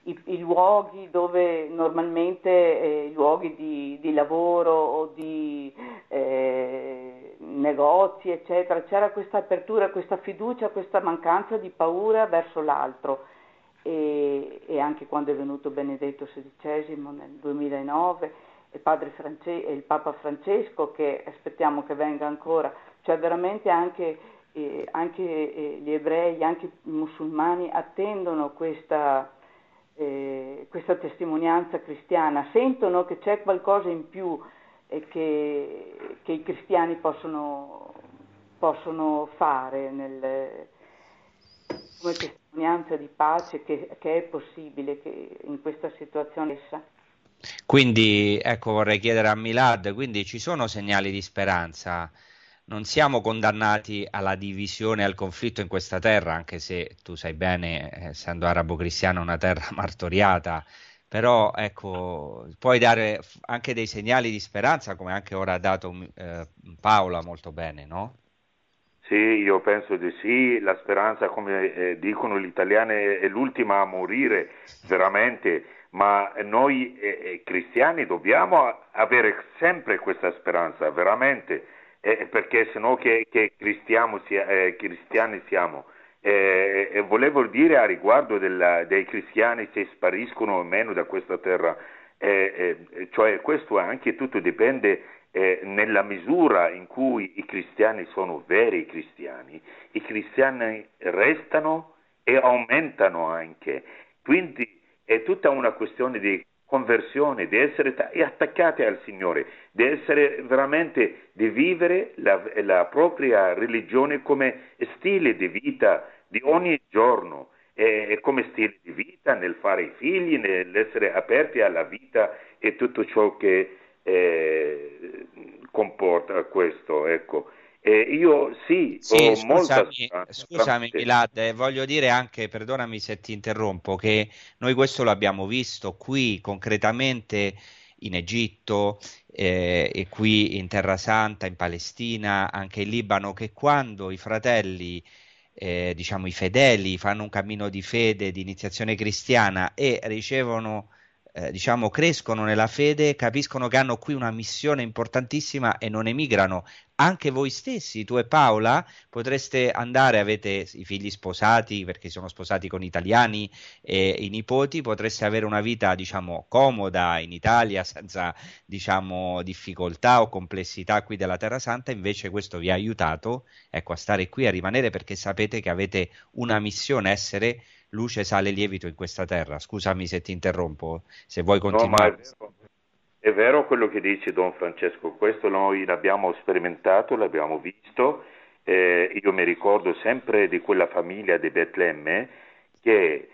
i, i, luoghi dove normalmente eh, luoghi di, di, lavoro o di eh, negozi, eccetera, c'era questa apertura, questa fiducia, questa mancanza di paura verso l'altro. E, e anche quando è venuto Benedetto XVI nel 2009 e, France- e il Papa Francesco che aspettiamo che venga ancora, cioè veramente anche, eh, anche eh, gli ebrei, anche i musulmani attendono questa, eh, questa testimonianza cristiana, sentono che c'è qualcosa in più e che, che i cristiani possono, possono fare nel, come testimonianza di pace che, che è possibile che in questa situazione essa. Quindi, ecco, vorrei chiedere a Milad, quindi ci sono segnali di speranza? Non siamo condannati alla divisione e al conflitto in questa terra, anche se tu sai bene, essendo arabo-cristiano, una terra <laughs> martoriata, però ecco, puoi dare anche dei segnali di speranza, come anche ora ha dato eh, Paola molto bene, no? Sì, io penso di sì, la speranza, come eh, dicono gli italiani, è l'ultima a morire, veramente, ma noi eh, eh cristiani dobbiamo avere sempre questa speranza, veramente, eh, perché sennò che, che sia, eh, cristiani siamo. Eh, volevo dire a riguardo della, dei cristiani se spariscono o meno da questa terra, cioè questo anche tutto dipende eh, nella misura in cui i cristiani sono veri cristiani, i cristiani restano e aumentano anche. Quindi è tutta una questione di conversione, di essere attaccati al Signore, di essere veramente, di vivere la, la propria religione come stile di vita di ogni giorno, e come stile di vita nel fare i figli, nell'essere aperti alla vita e tutto ciò che eh, comporta questo, ecco. Eh, io sì, sì ho scusami, molta scusami Milad, eh, voglio dire anche, perdonami se ti interrompo, che noi questo l'abbiamo visto qui concretamente in Egitto eh, e qui in Terra Santa, in Palestina, anche in Libano, che quando i fratelli, eh, diciamo i fedeli, fanno un cammino di fede, di iniziazione cristiana e ricevono eh, diciamo, crescono nella fede, capiscono che hanno qui una missione importantissima e non emigrano. Anche voi stessi, tu e Paola, potreste andare, avete i figli sposati perché sono sposati con italiani e i nipoti, potreste avere una vita, diciamo, comoda in Italia senza, diciamo, difficoltà o complessità qui della Terra Santa, invece questo vi ha aiutato, ecco, a stare qui, a rimanere perché sapete che avete una missione, essere luce, sale, lievito in questa terra. Scusami se ti interrompo, se vuoi continuare. No, è, vero. è vero quello che dice Don Francesco, questo noi l'abbiamo sperimentato, l'abbiamo visto. Eh, io mi ricordo sempre di quella famiglia di Betlemme che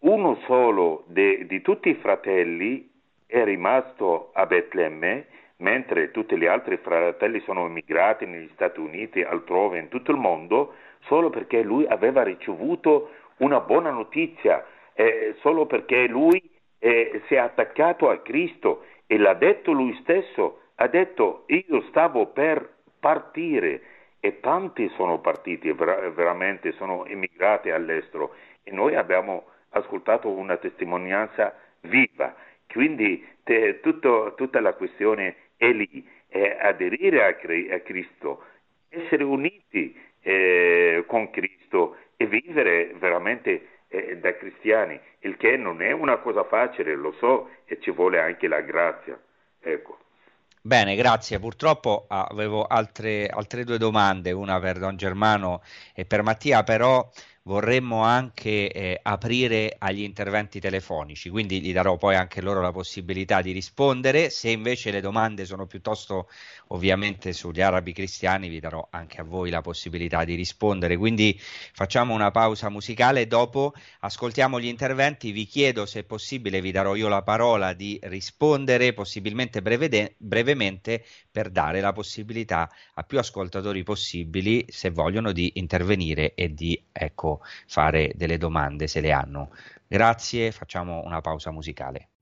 uno solo de, di tutti i fratelli è rimasto a Betlemme, mentre tutti gli altri fratelli sono emigrati negli Stati Uniti, altrove, in tutto il mondo, solo perché lui aveva ricevuto una buona notizia eh, solo perché lui eh, si è attaccato a Cristo e l'ha detto lui stesso, ha detto io stavo per partire e tanti sono partiti, ver- veramente sono emigrati all'estero. E noi abbiamo ascoltato una testimonianza viva, quindi te, tutto, tutta la questione è lì, è aderire a, a Cristo, essere uniti eh, con Cristo e vivere veramente eh, da cristiani, il che non è una cosa facile, lo so, e ci vuole anche la grazia. Ecco. Bene, grazie. Purtroppo avevo altre, altre due domande, una per Don Germano e per Mattia, però vorremmo anche eh, aprire agli interventi telefonici, quindi gli darò poi anche loro la possibilità di rispondere. Se invece le domande sono piuttosto ovviamente sugli arabi cristiani, vi darò anche a voi la possibilità di rispondere. Quindi facciamo una pausa musicale, dopo ascoltiamo gli interventi, vi chiedo se è possibile, vi darò io la parola di rispondere possibilmente breve, brevemente per dare la possibilità a più ascoltatori possibili, se vogliono, di intervenire e di ecco fare delle domande se le hanno. Grazie, facciamo una pausa musicale.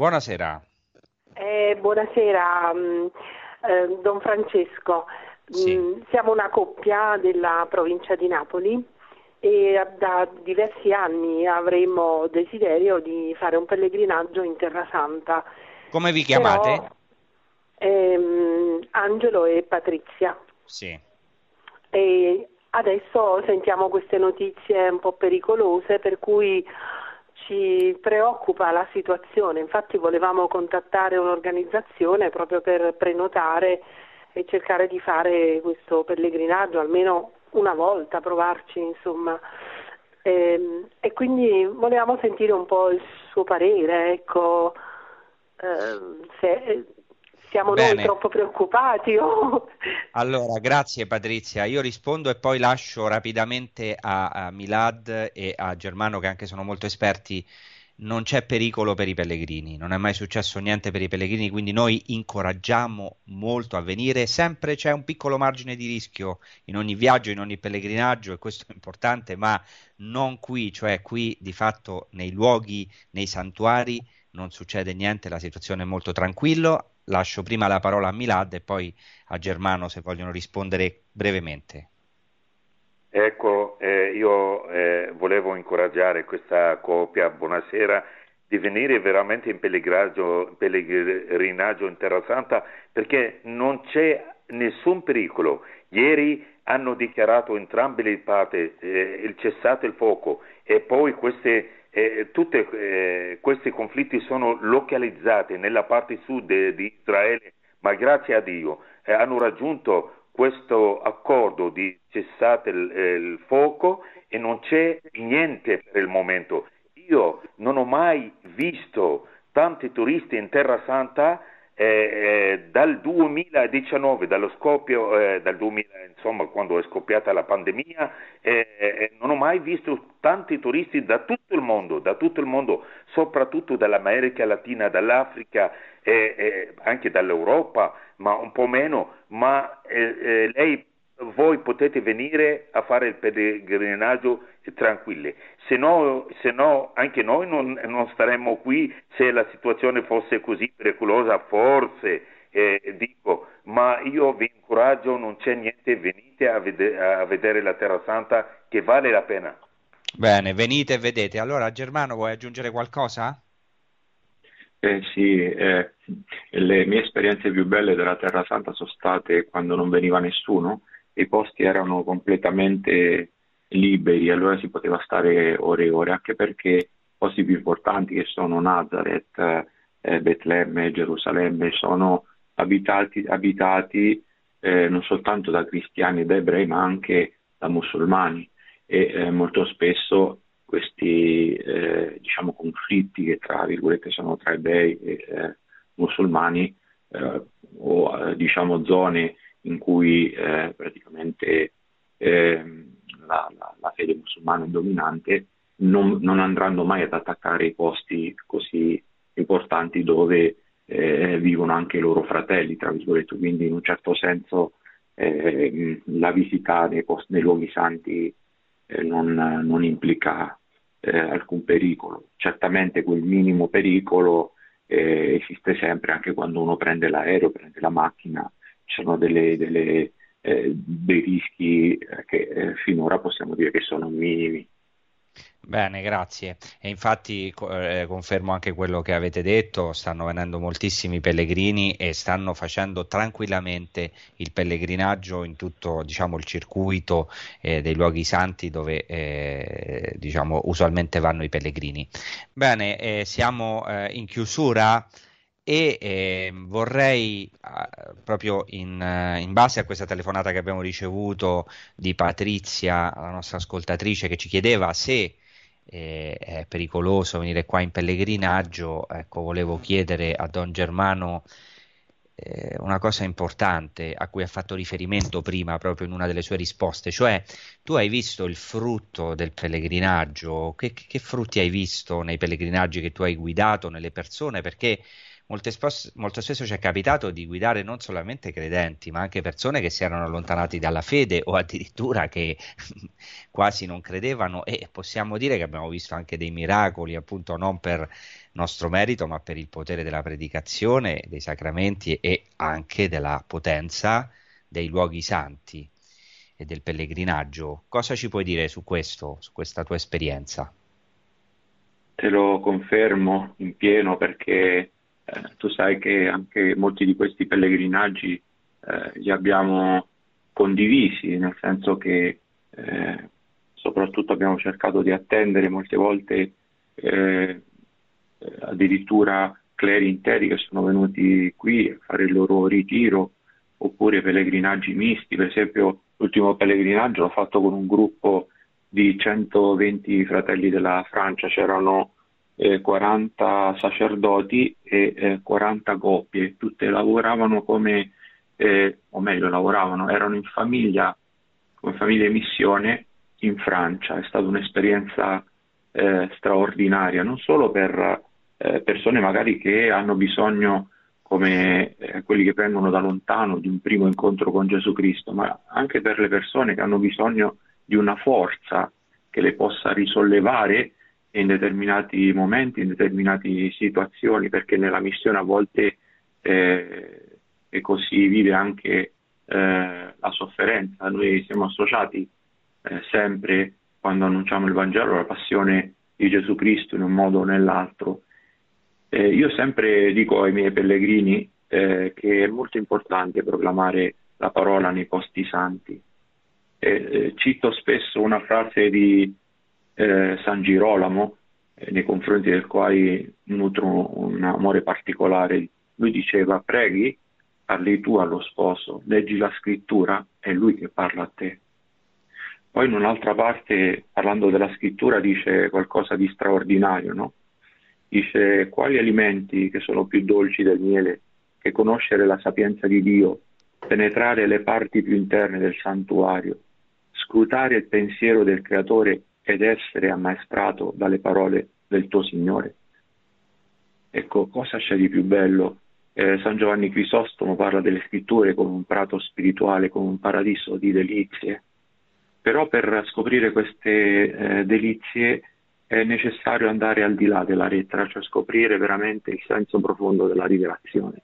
Buonasera. Eh, buonasera, mm, eh, Don Francesco. Sì. Mm, siamo una coppia della provincia di Napoli e da diversi anni avremmo desiderio di fare un pellegrinaggio in Terra Santa. Come vi chiamate? Però, ehm, Angelo e Patrizia. Sì. E adesso sentiamo queste notizie un po' pericolose per cui ci preoccupa la situazione, infatti volevamo contattare un'organizzazione proprio per prenotare e cercare di fare questo pellegrinaggio almeno una volta, provarci insomma. E, ehm, e quindi volevamo sentire un po' il suo parere, ecco, eh, se siamo Bene. noi troppo preoccupati. Oh. Allora, grazie Patrizia. Io rispondo e poi lascio rapidamente a, a, Milad e a Germano, che anche sono molto esperti. Non c'è pericolo per i pellegrini, non è mai successo niente per i pellegrini, quindi noi incoraggiamo molto a venire. Sempre c'è un piccolo margine di rischio in ogni viaggio, in ogni pellegrinaggio, e questo è importante, ma non qui, cioè qui di fatto nei luoghi, nei santuari non succede niente, la situazione è molto tranquilla lascio prima la parola a Milad e poi a Germano se vogliono rispondere brevemente. Ecco, eh, io eh, volevo incoraggiare questa coppia, buonasera, di venire veramente in pellegrinaggio, in Terra Santa perché non c'è nessun pericolo. Ieri hanno dichiarato entrambe le parti eh, il cessato il fuoco e poi queste eh, tutti eh, questi conflitti sono localizzati nella parte sud di Israele, ma grazie a Dio eh, hanno raggiunto questo accordo di cessate il, eh, il fuoco e non c'è niente per il momento. Io non ho mai visto tanti turisti in Terra Santa eh, eh, dal 2019, dallo scoppio, eh, dal 2000, insomma, quando è scoppiata la pandemia, eh, eh, non ho mai visto tanti turisti da tutto il mondo, da tutto il mondo, soprattutto dall'America Latina, dall'Africa, anche dall'Europa, ma un po' meno, ma lei voi potete venire a fare il pellegrinaggio tranquilli, se no, se no anche noi non, non, staremmo qui se la situazione fosse così pericolosa, forse eh, dico, ma io vi incoraggio, non c'è niente, venite a, vede- a vedere la Terra Santa che vale la pena. Bene, venite e vedete. Allora Germano vuoi aggiungere qualcosa? Eh sì, eh, le mie esperienze più belle della Terra Santa sono state quando non veniva nessuno i posti erano completamente liberi, allora si poteva stare ore e ore, anche perché posti più importanti che sono Nazareth, eh, Betlemme, Gerusalemme, sono abitati, abitati eh, non soltanto da cristiani e da ebrei, ma anche da musulmani. E eh, molto spesso questi eh, diciamo, conflitti che tra virgolette sono tra ebrei e eh, musulmani eh, o diciamo zone in cui eh, praticamente eh, la, la, la, fede musulmana è dominante, non, non, andranno mai ad attaccare i posti così importanti dove eh, vivono anche i loro fratelli, tra virgolette, quindi in un certo senso eh, la visita nei, posti, nei luoghi santi eh, non, non, implica eh, alcun pericolo. Certamente quel minimo pericolo esiste sempre anche quando uno prende l'aereo, prende la macchina ci sono delle, delle, eh, dei rischi eh, che eh, finora possiamo dire che sono minimi. Bene, grazie. E infatti eh, confermo anche quello che avete detto, stanno venendo moltissimi pellegrini e stanno facendo tranquillamente il pellegrinaggio in tutto diciamo, il circuito eh, dei luoghi santi dove eh, diciamo, usualmente vanno i pellegrini. Bene, eh, siamo in chiusura e eh, vorrei eh, proprio in, eh, in, base a questa telefonata che abbiamo ricevuto di Patrizia, la nostra ascoltatrice, che ci chiedeva se eh, è pericoloso venire qua in pellegrinaggio, ecco, volevo chiedere a Don Germano eh, una cosa importante a cui ha fatto riferimento prima proprio in una delle sue risposte, cioè tu hai visto il frutto del pellegrinaggio, che, che frutti hai visto nei pellegrinaggi che tu hai guidato, nelle persone, perché spos- molto spesso ci è capitato di guidare non solamente credenti, ma anche persone che si erano allontanati dalla fede o addirittura che <laughs> quasi non credevano e possiamo dire che abbiamo visto anche dei miracoli, appunto non per nostro merito, ma per il potere della predicazione, dei sacramenti e anche della potenza dei luoghi santi e del pellegrinaggio. Cosa ci puoi dire su questo, su questa tua esperienza? Te lo confermo in pieno perché eh, tu sai che anche molti di questi pellegrinaggi eh, li abbiamo condivisi, nel senso che eh, soprattutto abbiamo cercato di attendere molte volte eh, addirittura cleri interi che sono venuti qui a fare il loro ritiro oppure pellegrinaggi misti, per esempio l'ultimo pellegrinaggio l'ho fatto con un gruppo di 120 fratelli della Francia, c'erano eh, 40 sacerdoti e eh, 40 coppie, tutte lavoravano come, eh, o meglio lavoravano, erano in famiglia, come famiglia in missione in Francia, è stata un'esperienza eh, straordinaria, non solo per eh, persone magari che hanno bisogno come eh, quelli che vengono da lontano di un primo incontro con Gesù Cristo, ma anche per le persone che hanno bisogno di una forza che le possa risollevare in determinati momenti, in determinate situazioni, perché nella missione a volte eh, e così vive anche eh, la sofferenza. Noi siamo associati eh, sempre quando annunciamo il Vangelo alla passione di Gesù Cristo in un modo o nell'altro. io sempre dico ai miei pellegrini eh, che è molto importante proclamare la parola nei posti santi. Eh, cito spesso una frase di eh, San Girolamo, eh, nei confronti del quale nutro un amore particolare. Lui diceva, preghi, parli tu allo sposo, leggi la scrittura, è lui che parla a te. Poi in un'altra parte, parlando della scrittura, dice qualcosa di straordinario, no? Dice, quali alimenti che sono più dolci del miele che conoscere la sapienza di Dio, penetrare le parti più interne del santuario, scrutare il pensiero del Creatore ed essere ammaestrato dalle parole del tuo Signore. Ecco, cosa c'è di più bello? Eh, San Giovanni Crisostomo parla delle scritture come un prato spirituale, come un paradiso di delizie, però per scoprire queste eh, delizie è necessario andare al di là della lettera, cioè scoprire veramente il senso profondo della rivelazione.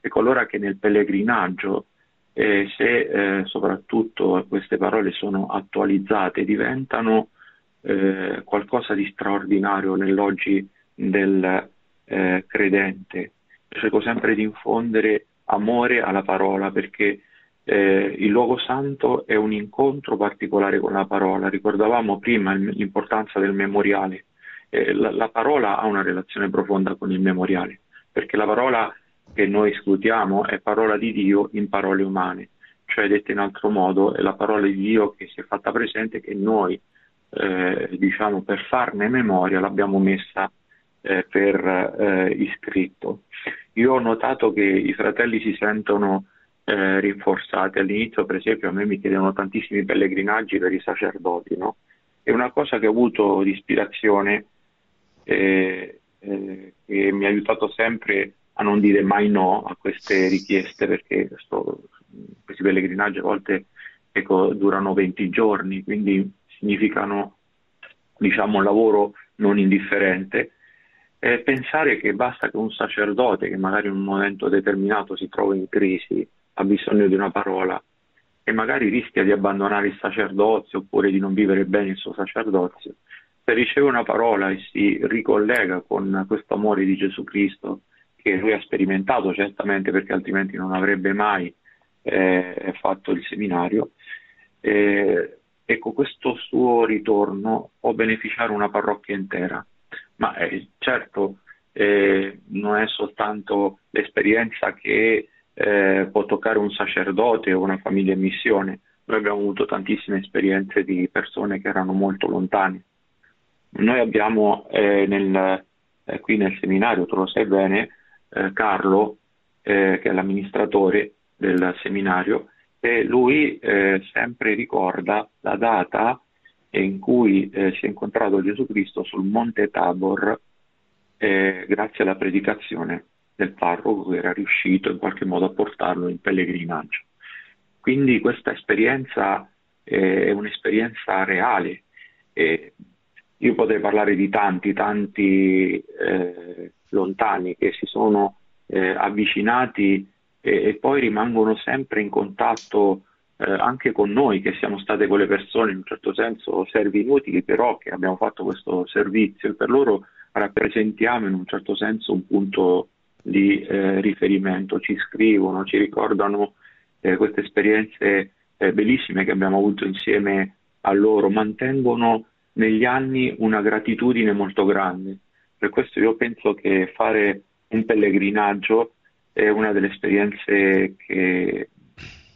Ecco allora che nel pellegrinaggio, eh, se eh, soprattutto queste parole sono attualizzate, diventano eh, qualcosa di straordinario nell'oggi del eh, credente. Cerco sempre di infondere amore alla parola perché eh, il luogo santo è un incontro particolare con la parola. Ricordavamo prima l'importanza del memoriale. Eh, la, la, parola ha una relazione profonda con il memoriale perché la parola che noi scrutiamo è parola di Dio in parole umane, cioè detta in altro modo è la parola di Dio che si è fatta presente che noi eh, diciamo, per farne memoria l'abbiamo messa eh, per eh, iscritto. Io ho notato che i fratelli si sentono eh, rinforzati. All'inizio, per esempio, a me mi chiedevano tantissimi pellegrinaggi per i sacerdoti, no? È una cosa che ho avuto di ispirazione eh, eh, che mi ha aiutato sempre a non dire mai no a queste richieste perché sto, questi pellegrinaggi a volte ecco, durano 20 giorni, quindi significano diciamo, un lavoro non indifferente, e pensare che basta che un sacerdote che magari in un momento determinato si trova in crisi, ha bisogno di una parola, che magari rischia di abbandonare il sacerdozio oppure di non vivere bene il suo sacerdozio, se riceve una parola e si ricollega con questo amore di Gesù Cristo che lui ha sperimentato certamente perché altrimenti non avrebbe mai eh, fatto il seminario, eh, ecco questo suo ritorno può beneficiare una parrocchia intera, ma eh, certo eh, non è soltanto l'esperienza che eh, può toccare un sacerdote o una famiglia in missione, noi abbiamo avuto tantissime esperienze di persone che erano molto lontane. Noi abbiamo eh, nel, qui nel seminario, tu lo sai bene, Carlo, che è l'amministratore, del seminario e lui eh, sempre ricorda la data in cui eh, si è incontrato Gesù Cristo sul Monte Tabor eh, grazie alla predicazione del parroco che era riuscito in qualche modo a portarlo in pellegrinaggio. Quindi questa esperienza eh, è un'esperienza reale. io potrei parlare di tanti, tanti eh, lontani che si sono eh, avvicinati e, e poi rimangono sempre in contatto eh, anche con noi che siamo state quelle persone in un certo senso servi inutili però che abbiamo fatto questo servizio e per loro rappresentiamo in un certo senso un punto di eh, riferimento, ci scrivono, ci ricordano eh, queste esperienze eh, bellissime che abbiamo avuto insieme a loro, mantengono negli anni una gratitudine molto grande. Per questo io penso che fare un pellegrinaggio è una delle esperienze che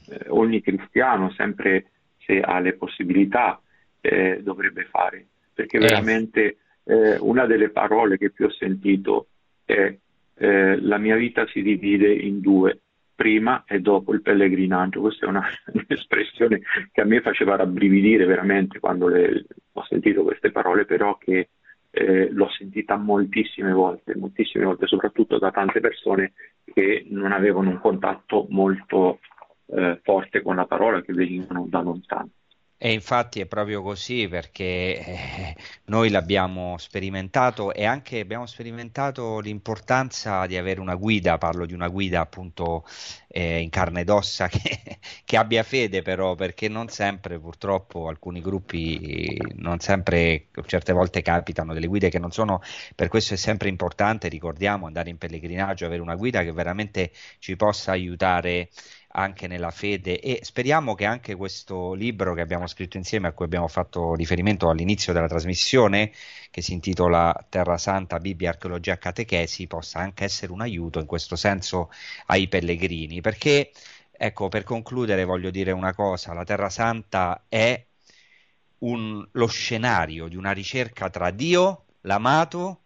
eh, ogni cristiano, sempre se ha le possibilità, eh, dovrebbe fare, perché veramente eh, una delle parole che più ho sentito è eh, la mia vita si divide in due, prima e dopo il pellegrinaggio. Questa è una, <laughs> un'espressione che a me faceva rabbrividire veramente quando le, ho sentito queste parole, però che eh, l'ho sentita moltissime volte, moltissime volte, soprattutto da tante persone che non avevano un contatto molto eh, forte con la parola, che venivano da lontano. E infatti è proprio così perché eh, noi l'abbiamo sperimentato e anche abbiamo sperimentato l'importanza di avere una guida, parlo di una guida appunto eh, in carne ed ossa <laughs> che, che, abbia fede però perché non sempre purtroppo alcuni gruppi, non sempre, certe volte capitano delle guide che non sono, per questo è sempre importante, ricordiamo, andare in pellegrinaggio, avere una guida che veramente ci possa aiutare anche nella fede. E speriamo che anche questo libro che abbiamo scritto insieme, a cui abbiamo fatto riferimento all'inizio della trasmissione, che si intitola Terra Santa, Bibbia, Archeologia Catechesi, possa anche essere un aiuto in questo senso ai pellegrini, perché ecco, per concludere voglio dire una cosa, la Terra Santa è un, lo scenario di una ricerca tra Dio, l'amato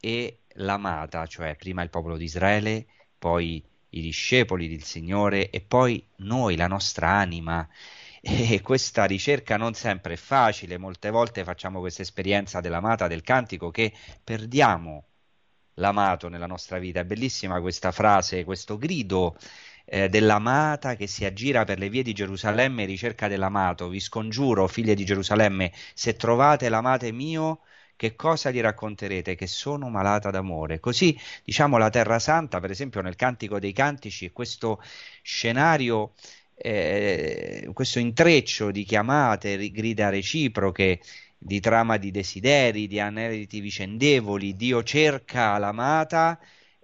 e l'amata, cioè prima il popolo di Israele, poi i discepoli del Signore e poi noi, la nostra anima. <laughs> E questa ricerca non sempre è facile, molte volte facciamo questa esperienza dell'amata, del cantico, che perdiamo l'amato nella nostra vita. È bellissima questa frase, questo grido eh, dell'amata che si aggira per le vie di Gerusalemme in ricerca dell'amato. Vi scongiuro, figlie di Gerusalemme, se trovate l'amate mio, che cosa gli racconterete? Che sono malata d'amore. Così, diciamo, la Terra Santa, per esempio, nel Cantico dei Cantici, questo scenario, eh, questo intreccio di chiamate, grida reciproche, di trama di desideri, di aneliti vicendevoli, Dio cerca l'amata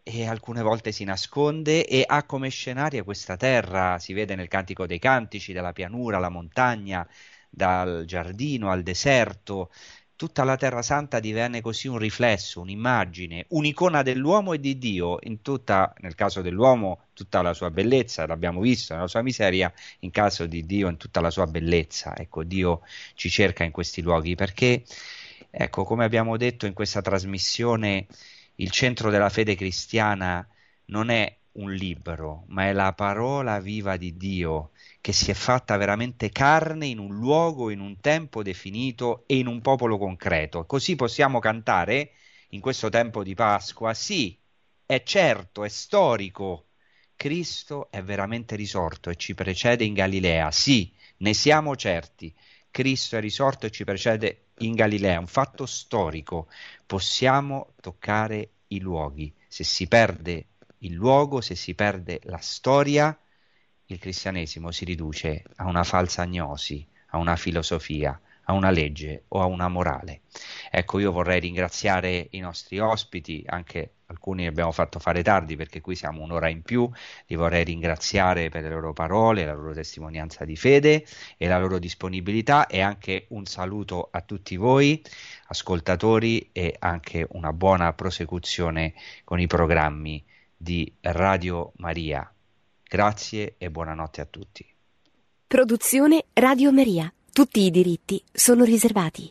e alcune volte si nasconde e ha come scenario questa terra, si vede nel Cantico dei Cantici, dalla pianura alla montagna, dal giardino al deserto, tutta la Terra Santa divenne così un riflesso, un'immagine, un'icona dell'uomo e di Dio, in tutta, nel caso dell'uomo, tutta la sua bellezza, l'abbiamo visto, nella sua miseria, in caso di Dio, in tutta la sua bellezza. Ecco, Dio ci cerca in questi luoghi perché, ecco, come abbiamo detto in questa trasmissione, il centro della fede cristiana non è un libro, ma è la parola viva di Dio che si è fatta veramente carne in un luogo, in un tempo definito e in un popolo concreto. Così possiamo cantare in questo tempo di Pasqua, sì, è certo, è storico, Cristo è veramente risorto e ci precede in Galilea, sì, ne siamo certi. Cristo è risorto e ci precede in Galilea, un fatto storico. Possiamo toccare i luoghi. Se si perde il luogo, se si perde la storia, il cristianesimo si riduce a una falsa agnosi, a una filosofia, a una legge o a una morale. Ecco, io vorrei ringraziare i nostri ospiti, anche alcuni abbiamo fatto fare tardi perché qui siamo un'ora in più, li vorrei ringraziare per le loro parole, la loro testimonianza di fede e la loro disponibilità e anche un saluto a tutti voi, ascoltatori e anche una buona prosecuzione con i programmi di Radio Maria. Grazie e buonanotte a tutti. Produzione Radio Maria. Tutti i diritti sono riservati.